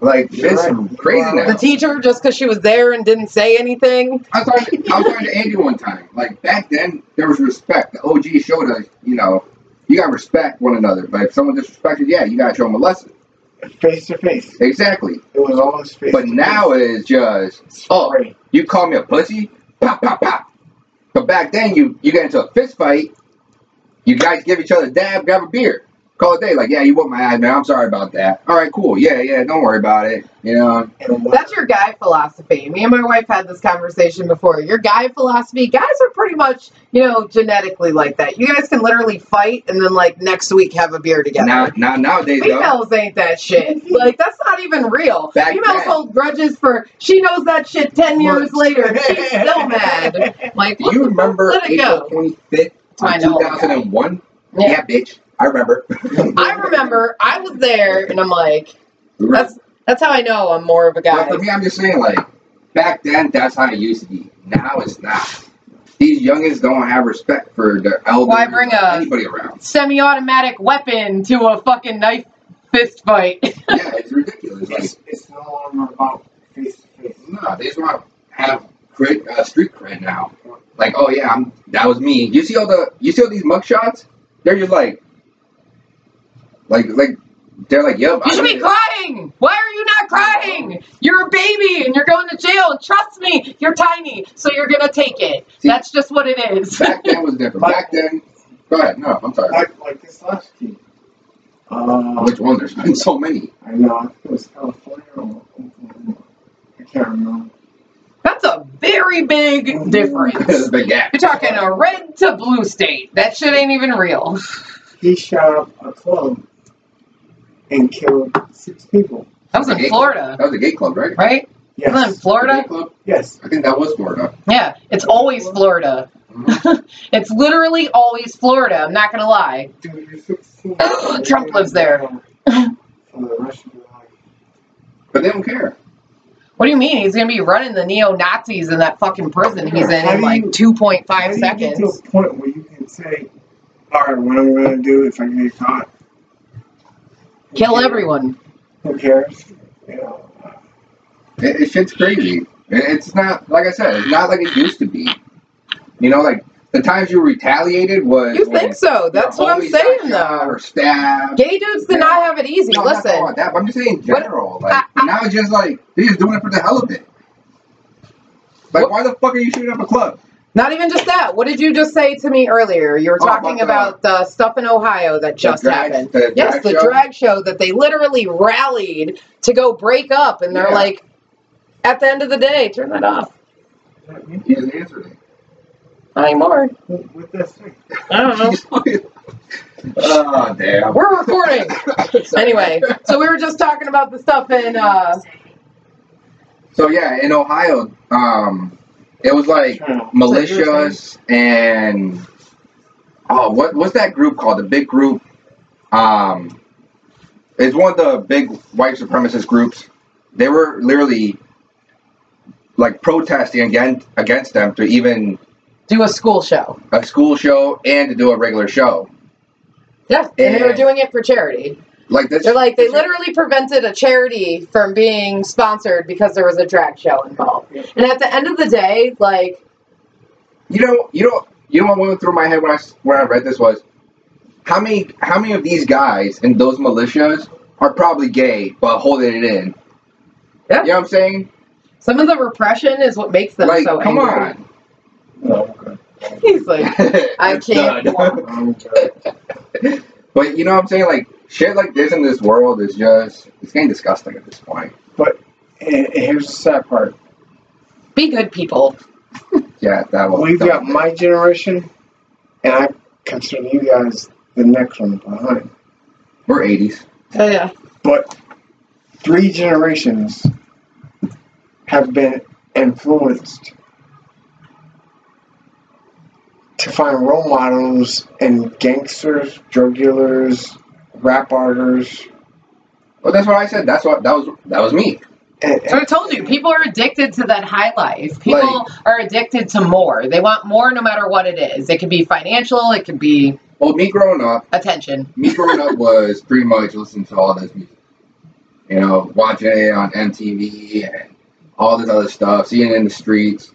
Speaker 2: Like,
Speaker 3: You're
Speaker 2: it's
Speaker 3: right.
Speaker 2: crazy
Speaker 3: You're
Speaker 2: now.
Speaker 1: The teacher, just because she was there and didn't say anything.
Speaker 2: I was, talking, I was talking to Andy one time. Like back then, there was respect. The OG showed us, you know, you gotta respect one another. But if someone disrespected, yeah, you gotta show them a lesson.
Speaker 3: Face to face.
Speaker 2: Exactly.
Speaker 3: It was always face
Speaker 2: But
Speaker 3: to
Speaker 2: now it's just, oh, you call me a pussy, pop, pop, pop. But back then, you you get into a fist fight, you guys give each other a dab, grab a beer, call it a day. Like, yeah, you whooped my ass, man. I'm sorry about that. All right, cool. Yeah, yeah, don't worry about it. You know,
Speaker 1: That's your guy philosophy. Me and my wife had this conversation before. Your guy philosophy, guys are pretty much, you know, genetically like that. You guys can literally fight and then, like, next week have a beer together.
Speaker 2: now, now nowadays, though,
Speaker 1: ain't that shit. <laughs> Like, that's not even real.
Speaker 2: Back
Speaker 1: Females
Speaker 2: then.
Speaker 1: hold grudges for, she knows that shit 10 years later and she's <laughs> still mad. Like,
Speaker 2: do you remember
Speaker 1: Let it
Speaker 2: April 25th,
Speaker 1: I know.
Speaker 2: 2001?
Speaker 1: Yeah.
Speaker 2: Yeah, bitch. I remember. <laughs>
Speaker 1: I remember I was there and I'm like, that's that's how I know I'm more of a guy.
Speaker 2: But for me, I'm just saying, like, back then, that's how it used to be. Now it's not. These youngins don't have respect for their elders.
Speaker 1: Why bring
Speaker 2: or
Speaker 1: a-
Speaker 2: anybody around?
Speaker 1: Semi-automatic weapon to a fucking knife fist fight. <laughs>
Speaker 2: Yeah, it's ridiculous. Like,
Speaker 3: it's, it's no longer about face to face.
Speaker 2: no, they just want to have cred, uh, street cred now. Like, oh yeah, I'm, that was me. You see all the, you see all these mugshots? They're just like, like, like they're like, "Yep."
Speaker 1: You
Speaker 2: I
Speaker 1: should be
Speaker 2: did it."
Speaker 1: crying. Why are you not crying? You're a baby and you're going to jail. And trust me, you're tiny, so you're gonna take it.
Speaker 2: See-
Speaker 1: That's just what it is.
Speaker 2: Back then was different. Back then, go ahead. No, I'm sorry.
Speaker 3: Like, like this last team. Uh,
Speaker 2: Which one? There's been so many.
Speaker 3: I know. I think it was California or Oklahoma. I can't remember.
Speaker 1: That's a very big
Speaker 2: There's a
Speaker 1: difference.
Speaker 2: big gap.
Speaker 1: You're talking a red to blue state. That shit ain't even real.
Speaker 3: He shot up a club and killed six people.
Speaker 1: That was in Florida,
Speaker 2: That was a gay club, right?
Speaker 1: right?
Speaker 3: Yes.
Speaker 1: Wasn't it in Florida?
Speaker 2: Gay club?
Speaker 3: Yes.
Speaker 2: I think that was Florida.
Speaker 1: Yeah, it's always Florida.
Speaker 2: Mhm. <laughs>
Speaker 1: It's literally always Florida. I'm not gonna lie.
Speaker 3: Dude, you're 16. <gasps>
Speaker 1: Trump lives there.
Speaker 3: For the rest of your life.
Speaker 2: But they don't care.
Speaker 1: What do you mean? He's gonna be running the neo Nazis in that fucking prison he's in
Speaker 3: How
Speaker 1: in like two point five
Speaker 3: How
Speaker 1: five
Speaker 3: do you get
Speaker 1: seconds.
Speaker 3: to a point where you can say, all right, what am I going to do if I get caught? Who
Speaker 1: Kill
Speaker 3: cares?
Speaker 1: everyone.
Speaker 3: Who cares? You know,
Speaker 2: It, it shit's crazy. It- It's not like I said. It's not like it used to be. You know, like the times you retaliated was.
Speaker 1: You think so? That's what I'm saying though.
Speaker 2: Or stabbed.
Speaker 1: Gay dudes did not have it easy.
Speaker 2: No, I'm not
Speaker 1: Listen,
Speaker 2: that. But I'm just saying in
Speaker 1: What-
Speaker 2: general. Like
Speaker 1: I- I-
Speaker 2: now it's just like they're just doing it for the hell of it. Like
Speaker 1: What-
Speaker 2: why the fuck are you shooting up a club?
Speaker 1: not even just that. What did you just say to me earlier? You were
Speaker 2: Oh,
Speaker 1: talking
Speaker 2: about
Speaker 1: about the stuff in Ohio that just
Speaker 2: drag-
Speaker 1: happened.
Speaker 2: the
Speaker 1: yes, the
Speaker 2: show?
Speaker 1: drag show that they literally rallied to go break up, and they're
Speaker 2: Yeah.
Speaker 1: like, at the end of the day, turn that off.
Speaker 2: He hasn't answered it.
Speaker 1: Not anymore.
Speaker 3: with this. thing.
Speaker 1: I don't know.
Speaker 2: oh damn.
Speaker 1: We're recording. <laughs> Anyway, so we were just talking about the stuff in uh
Speaker 2: So yeah, in Ohio, um, it was like militias and oh, what what's that group called? The big group. Um, it's one of the big white supremacist groups. They were literally like protesting against against them to even
Speaker 1: do a school show.
Speaker 2: a school show and to do a regular show.
Speaker 1: Yeah, and they were doing it for charity.
Speaker 2: Like this.
Speaker 1: They're like they literally prevented a charity from being sponsored because there was a drag show involved. And at the end of the day, like
Speaker 2: You know, you know, you know what went through my head when I when I read this was how many how many of these guys in those militias are probably gay but holding it in.
Speaker 1: Yeah.
Speaker 2: You know what I'm saying?
Speaker 1: some of the repression is what makes them
Speaker 2: like,
Speaker 1: so
Speaker 2: come
Speaker 1: angry.
Speaker 2: on.
Speaker 3: Oh, <laughs> okay.
Speaker 1: He's like, I can't.
Speaker 2: done.
Speaker 3: I'm good.
Speaker 2: but you know what I'm saying? Like shit like this in this world is just it's getting disgusting at this point.
Speaker 3: But and here's the sad part.
Speaker 1: Be good people. <laughs>
Speaker 2: Yeah, that was
Speaker 3: We've got my generation, and I consider you guys the next one behind.
Speaker 2: we're 80s.
Speaker 1: Oh yeah.
Speaker 3: But three generations have been influenced to find role models in gangsters, drug dealers, rap artists.
Speaker 2: Well, that's what I said. That's what that was. That was me.
Speaker 3: And,
Speaker 1: So I told you, people are addicted to that high life. People
Speaker 2: Like-
Speaker 1: are addicted to more. They want more no matter what it is. It could be financial, it could be
Speaker 2: Well, me growing up,
Speaker 1: attention.
Speaker 2: me growing up <laughs> was pretty much listening to all this music. You know, watching it on MTV and all this other stuff, seeing it in the streets.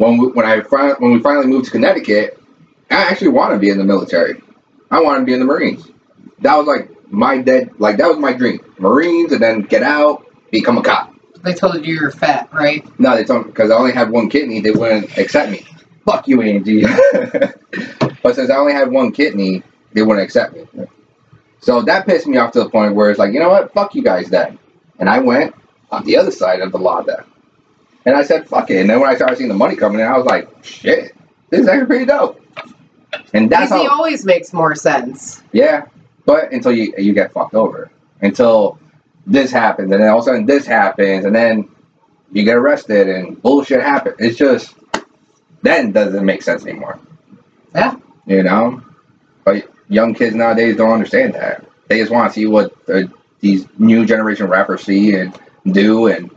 Speaker 2: When we, when I fin- when we finally moved to Connecticut, I actually want to be in the military. I want to be in the Marines. That was like my dead, like that was my dream. Marines, and then get out, become a cop.
Speaker 1: They told you you're fat, right?
Speaker 2: No, they told because I only had one kidney, they wouldn't accept me. Fuck you, Angie. <laughs> but since I only had one kidney, they wouldn't accept me. So that pissed me off to the point where it's like, you know what? Fuck you guys then. And I went on the other side of the law then. And I said, fuck it. And then when I started seeing the money coming in, I was like, shit, this is actually pretty dope. And that's how,
Speaker 1: always makes more sense.
Speaker 2: yeah. But until you you get fucked over, until this happens, and then all of a sudden this happens, and then you get arrested, and bullshit happens. It's just then doesn't make sense anymore.
Speaker 1: Yeah.
Speaker 2: You know, but young kids nowadays don't understand that. They just want to see what uh, these new generation rappers see and do, and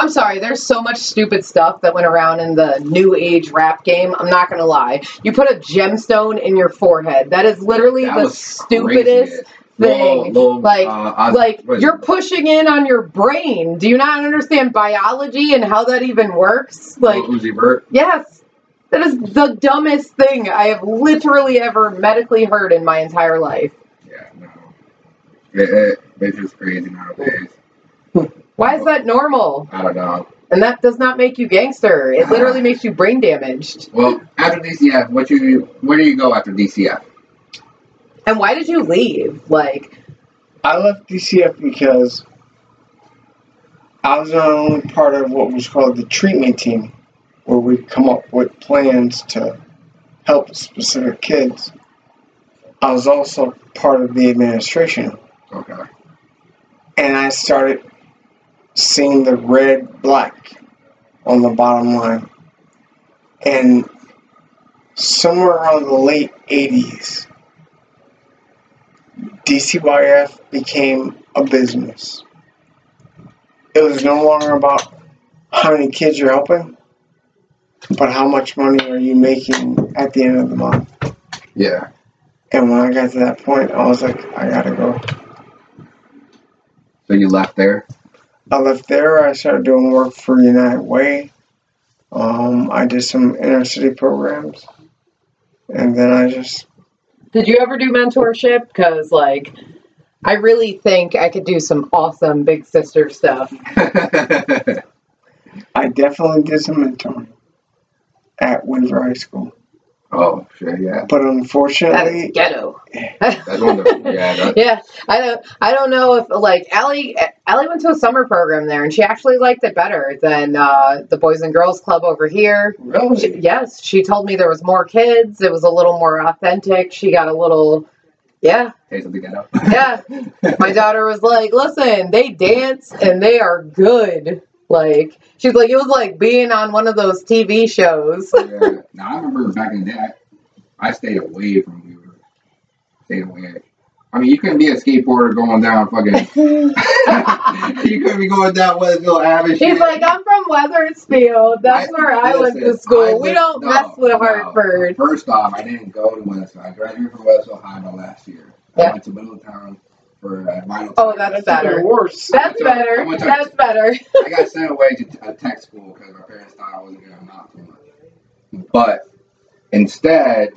Speaker 1: I'm sorry, there's so much stupid stuff that went around in the new age rap game. I'm not gonna lie. You put a gemstone in your forehead. That is literally
Speaker 2: that
Speaker 1: the stupidest
Speaker 2: crazy.
Speaker 1: thing. Like-
Speaker 2: uh,
Speaker 1: like you're pushing in on your brain. Do you not understand biology and how that even works? Like,
Speaker 2: Lil Uzi Vert.
Speaker 1: yes. That is the dumbest thing I have literally ever medically heard in my entire life.
Speaker 2: Yeah, no. It, it, it's just crazy nowadays.
Speaker 1: Why is that normal?
Speaker 2: I don't know.
Speaker 1: And that does not make you gangster. It literally makes you brain damaged.
Speaker 2: Well, after DCF, what you where do you go after DCF?
Speaker 1: And why did you leave? Like,
Speaker 3: I left DCF because I was not only part of what was called the treatment team, where we come up with plans to help specific kids. I was also part of the administration,
Speaker 2: Okay.
Speaker 3: and I started seeing the red black on the bottom line. And somewhere around the late 80s, DCYS became a business. It was no longer about how many kids you're helping, but how much money are you making at the end of the month.
Speaker 2: Yeah.
Speaker 3: And when I got to that point, I was like, I gotta go.
Speaker 2: So you left there.
Speaker 3: I left there. I started doing work for United Way. Um, I did some inner city programs, and then I just
Speaker 1: did you ever do mentorship? Because, like, I really think I could do some awesome big sister stuff. <laughs>
Speaker 3: I definitely did some mentoring at Weaver High School,
Speaker 2: oh shit, yeah.
Speaker 3: but
Speaker 1: That is
Speaker 3: unfortunately,
Speaker 1: ghetto.
Speaker 2: That's wonderful. Yeah. <laughs> That,
Speaker 1: yeah, I don't. I don't know if like Allie. Allie went to a summer program there, and she actually liked it better than uh, the Boys and Girls Club over here. She,
Speaker 3: really,
Speaker 1: yes, she told me there was more kids. It was a little more authentic. She got a little. Yeah,
Speaker 2: Taste of the ghetto.
Speaker 1: yeah. <laughs> My daughter was like, "Listen, they dance and they are good." Like she's like, it was like being on one of those TV shows.
Speaker 2: yeah. <laughs> Now I remember back in the day, I, I stayed away from Weaver. Stayed away. I mean, you couldn't be a skateboarder going down fucking. <laughs> <laughs> you couldn't be going down Wethersfield Avenue.
Speaker 1: He's like, I'm from Wethersfield. That's where I went to school.
Speaker 2: I
Speaker 1: we don't
Speaker 2: no,
Speaker 1: mess with
Speaker 2: no.
Speaker 1: Hartford.
Speaker 2: First off, I didn't go to Wethersfield. I graduated from Wethersfield High my last year.
Speaker 1: Yeah.
Speaker 2: I went to Middletown for uh, Vinal.
Speaker 1: Oh, that's
Speaker 3: that's
Speaker 1: better.
Speaker 3: worse.
Speaker 1: That's
Speaker 2: to- I
Speaker 1: better.
Speaker 2: to-
Speaker 1: That's better.
Speaker 2: I got sent away to a tech school because my parents thought I wasn't gonna amount too much. But instead,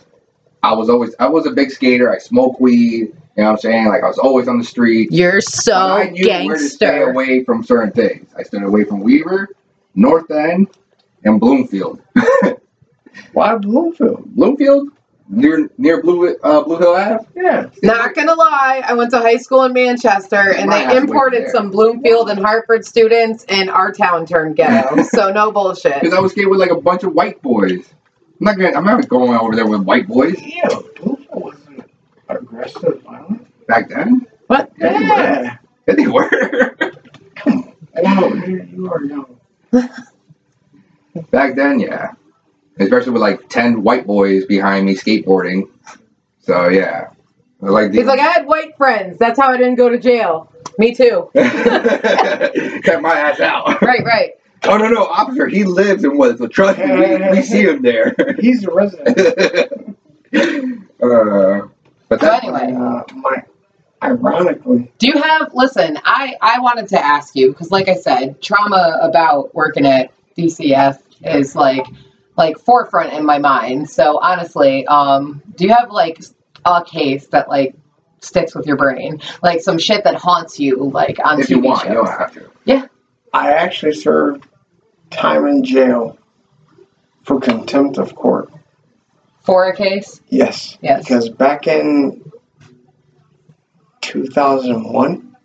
Speaker 2: I was always I was a big skater. I smoked weed. You know what I'm saying? Like I was always on the street.
Speaker 1: You're so
Speaker 2: I knew where to stay
Speaker 1: gangster.
Speaker 2: away from certain things. I stayed away from Weaver, North End, and Bloomfield. <laughs>
Speaker 3: Why Bloomfield?
Speaker 2: Bloomfield, near near Blue uh, Blue Hill Ave.
Speaker 3: Yeah,
Speaker 1: Not gonna lie, I went to high school in Manchester and they
Speaker 2: have to wait
Speaker 1: imported some Bloomfield and Hartford students and our town turned ghetto. <laughs> so no bullshit.
Speaker 2: Because I was skating with like a bunch of white boys. I'm not gonna. I'm not going over there with white boys
Speaker 3: yeah. Bloomfield wasn't aggressive, violent.
Speaker 2: back then.
Speaker 1: What?
Speaker 2: Yeah, they were.
Speaker 3: Yeah.
Speaker 2: Yeah, they were. <laughs>
Speaker 3: Wow, you, you are young.
Speaker 2: back then, yeah. Especially with like ten white boys behind me skateboarding. So yeah, I was like
Speaker 1: He's like, I had white friends. That's how I didn't go to jail. Me too. <laughs> <laughs>
Speaker 2: Cut my ass out.
Speaker 1: Right, right.
Speaker 2: Oh no no, officer, he lives in what? So trust me, we, we see him there.
Speaker 3: He's a resident. <laughs>
Speaker 2: uh, but
Speaker 1: So
Speaker 2: that,
Speaker 1: anyway.
Speaker 3: Uh, my, ironically,
Speaker 1: Do you have? Listen, I I wanted to ask you because, like I said, trauma about working at DCF is like like forefront in my mind. So honestly, um, do you have like a case that like sticks with your brain, like some shit that haunts you, like on
Speaker 2: if
Speaker 1: TV
Speaker 2: you want,
Speaker 1: shows?
Speaker 2: you don't have to. Yeah.
Speaker 3: I actually served time in jail for contempt of court.
Speaker 1: For a case,
Speaker 3: Yes.
Speaker 1: yes.
Speaker 3: Because back in 2001,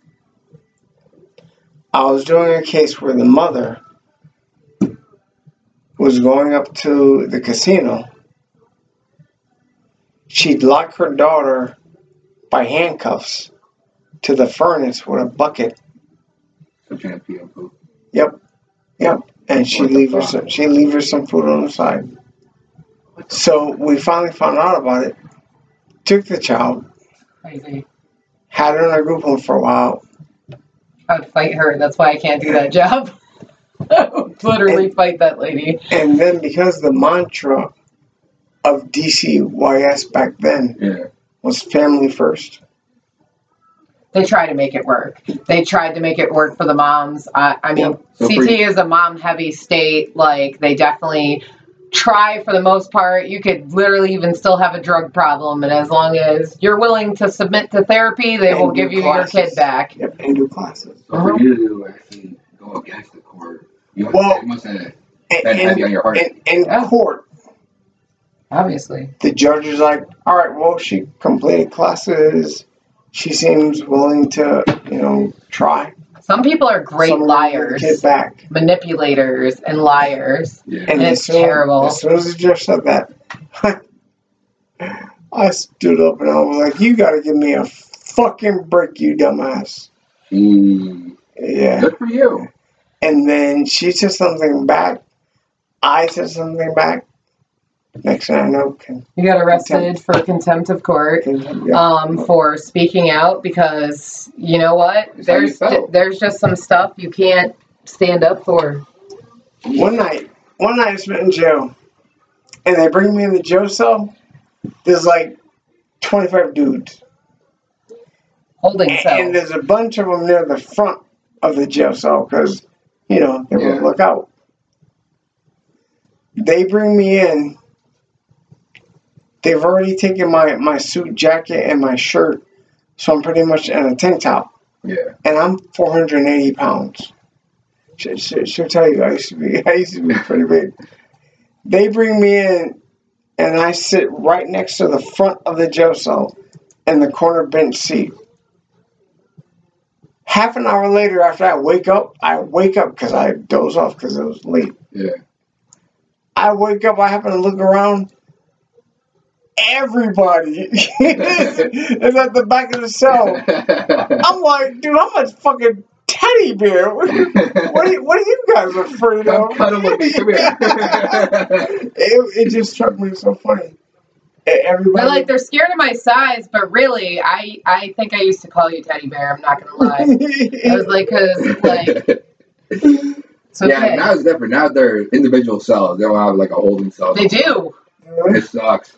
Speaker 3: I was doing a case where the mother was going up to the casino. She'd lock her daughter by handcuffs to the furnace with a bucket.
Speaker 2: So trying to pee on poop.
Speaker 3: Yep, yep. And she
Speaker 2: What
Speaker 3: leave her some. She leave her some food on the side. So we finally found out about it. Took the child,
Speaker 1: Crazy.
Speaker 3: had her in a group home for a while.
Speaker 1: I would fight her. That's why I can't do that <laughs> job. I <laughs> would literally fight that lady.
Speaker 3: And then because the mantra of DCYS back then
Speaker 2: Yeah.
Speaker 3: was family first.
Speaker 1: They try to make it work. They tried to make it work for the moms. I, I mean,
Speaker 2: Yeah.
Speaker 1: CT
Speaker 2: you-
Speaker 1: is a mom heavy state. Like, they definitely try for the most part. You could literally even still have a drug problem, and as long as you're willing to submit to therapy, they
Speaker 3: And
Speaker 1: will give you
Speaker 3: classes.
Speaker 1: your kid back.
Speaker 3: Yep, and do classes.
Speaker 2: So for uh-huh. you to actually go against the court, you must,
Speaker 3: Well-
Speaker 2: it must have
Speaker 3: And,
Speaker 2: been heavy on
Speaker 3: in,
Speaker 2: your heart.
Speaker 3: in, in
Speaker 1: Yeah.
Speaker 3: court,
Speaker 1: Obviously,
Speaker 3: the judge is like, all right, well, she completed classes. She seems willing to, you know, try.
Speaker 1: some people are great
Speaker 3: So I'm gonna give the
Speaker 1: liars,
Speaker 3: Kid back.
Speaker 1: manipulators, and liars.
Speaker 2: yeah.
Speaker 1: And
Speaker 3: as
Speaker 1: it's
Speaker 3: soon-
Speaker 1: terrible.
Speaker 3: As soon as the judge said that, <laughs> I stood up and I was like, "You got to give me a fucking break, you dumbass."
Speaker 2: Mm,
Speaker 3: Yeah.
Speaker 2: good for you.
Speaker 3: And then she said something back. I said something back. Next thing I know,
Speaker 1: You got arrested for contempt of court.
Speaker 3: can, yeah.
Speaker 1: um, for speaking out because you know what?
Speaker 2: You
Speaker 1: There's there's just some stuff you can't stand up for.
Speaker 3: one night, one night I spent in jail, and they bring me in the jail cell. There's like 25 dudes,
Speaker 1: Holding
Speaker 3: and,
Speaker 1: cell.
Speaker 3: and there's a bunch of them near the front of the jail cell because, you know, they
Speaker 2: Yeah.
Speaker 3: look out. They bring me in. They've already taken my, my suit jacket and my shirt, so I'm pretty much in a tank top.
Speaker 2: Yeah.
Speaker 3: and I'm 480 pounds. She, she, she'll tell you I used to be <laughs> I used to be pretty big. They bring me in, and I sit right next to the front of the jail cell, in the corner bench seat. Half an hour later, after I wake up, I wake up because I doze off because it was late.
Speaker 2: Yeah.
Speaker 3: I wake up, I happen to look around. Everybody <laughs> is at the back of the cell. <laughs> I'm like, dude, I'm a fucking teddy bear. What, what, are, you, what are you guys afraid of?
Speaker 2: cuddle with me. Come here. <laughs>
Speaker 3: it, it just struck me so funny. Everybody,
Speaker 1: They're like they're scared of my size, but really, I I think I used to call you teddy bear. I'm not gonna <laughs> lie. I was like, cause like it's okay.
Speaker 2: Yeah, now it's different. Now they're individual cells. They don't have like a holding cell.
Speaker 1: they do.
Speaker 2: It sucks.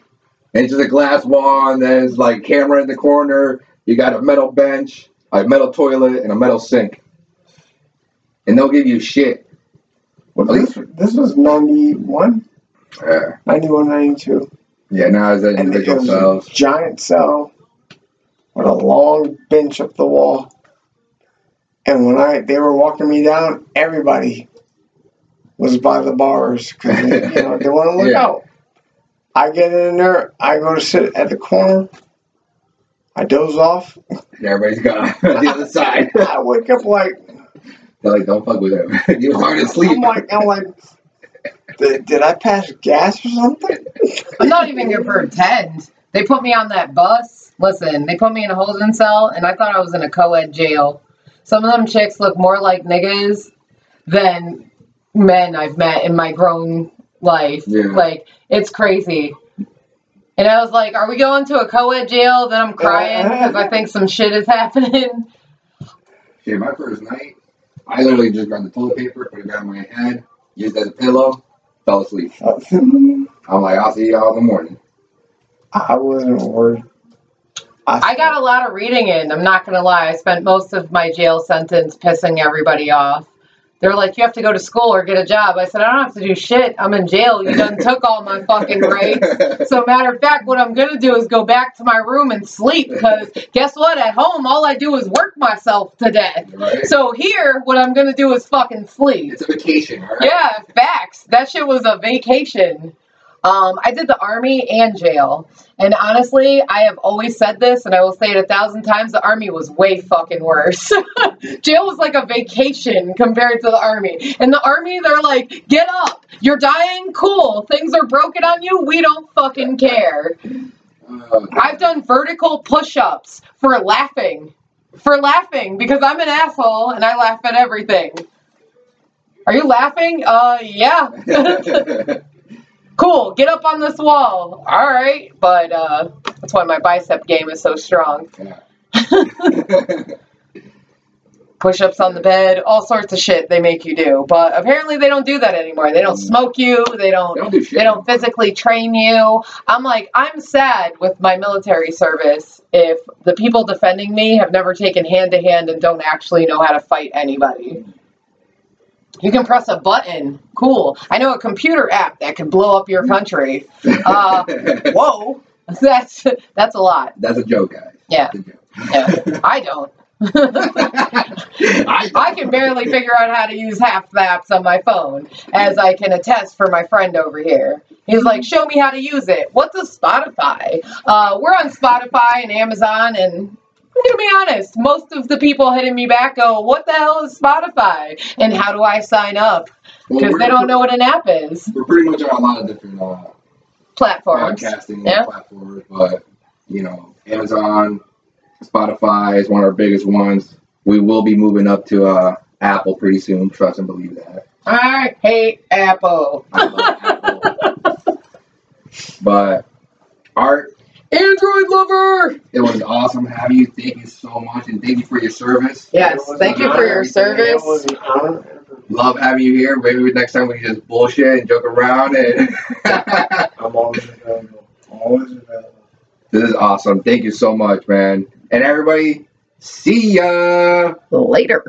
Speaker 2: And it's just a glass wall, and there's like camera in the corner. You got a metal bench, a metal toilet, and a metal sink. And they'll give you shit.
Speaker 3: Well, this, this was 91,
Speaker 2: Yeah,
Speaker 3: 91, 92.
Speaker 2: Yeah. Now it's an
Speaker 3: And
Speaker 2: individual
Speaker 3: a giant cell with a long bench up the wall. And when I they were walking me down, everybody was by the bars because you <laughs> know they want to look
Speaker 2: Yeah.
Speaker 3: out. I get in there, I go to sit at the corner, I doze off.
Speaker 2: Everybody's gone on <laughs> the other side.
Speaker 3: I wake up like
Speaker 2: They're like, don't fuck with him. <laughs> You're hard asleep.
Speaker 3: I'm like I'm like, did, did I pass gas or something?
Speaker 1: I'm not even gonna pretend. They put me on that bus. Listen, they put me in a holding cell, and I thought I was in a co-ed jail. Some of them chicks look more like niggas than men I've met in my grown life.
Speaker 2: Yeah.
Speaker 1: Like it's crazy. And I was like, "Are we going to a co-ed jail?" Then I'm crying uh-huh. because I think some shit is happening.
Speaker 2: Shit, my first night, I literally just grabbed the toilet paper, put it down my head, used it as a pillow, fell asleep. <laughs> I'm like, I'll see y'all in the morning.
Speaker 3: I wasn't worried.
Speaker 1: I got a lot of reading in. I'm not gonna lie. I spent most of my jail sentence pissing everybody off. They're like, you have to go to school or get a job. I said, I don't have to do shit. I'm in jail. You done <laughs> took all my fucking rights. So matter of fact, what I'm gonna do is go back to my room and sleep because guess what? At home, all I do is work myself to death.
Speaker 2: right?
Speaker 1: So here, what I'm gonna do is fucking sleep.
Speaker 2: It's a vacation, right?
Speaker 1: Yeah, facts. That shit was a vacation. Um, I did the army and jail. And honestly, I have always said this, and I will say it a thousand times the army was way fucking worse. <laughs> jail was like a vacation compared to the army. In the army, they're like, get up. You're dying? Cool. Things are broken on you? We don't fucking care. I've done vertical push ups for laughing. For laughing, because I'm an asshole and I laugh at everything. Are you laughing? Uh, yeah. <laughs> <laughs> cool. Get up on this wall. All right. But uh, that's why my bicep game is so strong. <laughs> <laughs> Push ups on the bed, all sorts of shit they make you do. But apparently they don't do that anymore. They don't smoke you. They don't.
Speaker 2: They don't do.
Speaker 1: They don't physically train you. I'm like, I'm sad with my military service if the people defending me have never taken hand to hand and don't actually know how to fight anybody. You can press a button. Cool. I know a computer app that can blow up your country. Uh, <laughs> whoa, <laughs> that's that's a lot.
Speaker 2: That's a joke, guys.
Speaker 1: Yeah.
Speaker 2: Joke.
Speaker 1: Yeah. I don't. <laughs>
Speaker 2: I,
Speaker 1: I can barely figure out how to use half the apps on my phone, as I can attest for my friend over here. He's like, "Show me how to use it." What's a Spotify? Uh, we're on Spotify and Amazon, and Gonna be honest. Most of the people hitting me back go, "What the hell is Spotify? And how do I sign up?" Because
Speaker 2: we're-
Speaker 1: they don't know what an app is.
Speaker 2: We're pretty much on a lot of different uh,
Speaker 1: Platforms.
Speaker 2: podcasting
Speaker 1: Yeah.
Speaker 2: platforms, but you know, Amazon, Spotify is one of our biggest ones. We will be moving up to uh, Apple pretty soon. Trust and believe that.
Speaker 1: I hate Apple.
Speaker 2: I love Apple. <laughs> But Art,
Speaker 1: Android lover.
Speaker 2: it was awesome having you. Thank you so much, and thank you for your service.
Speaker 1: Yes, thank you for your service.
Speaker 3: was an honor. and a privilege.
Speaker 2: Love having you here. Maybe next time we can just bullshit and joke around. And <laughs>
Speaker 3: I'm always available. Always available.
Speaker 2: this is awesome. Thank you so much, man. And everybody, see ya.
Speaker 1: Later.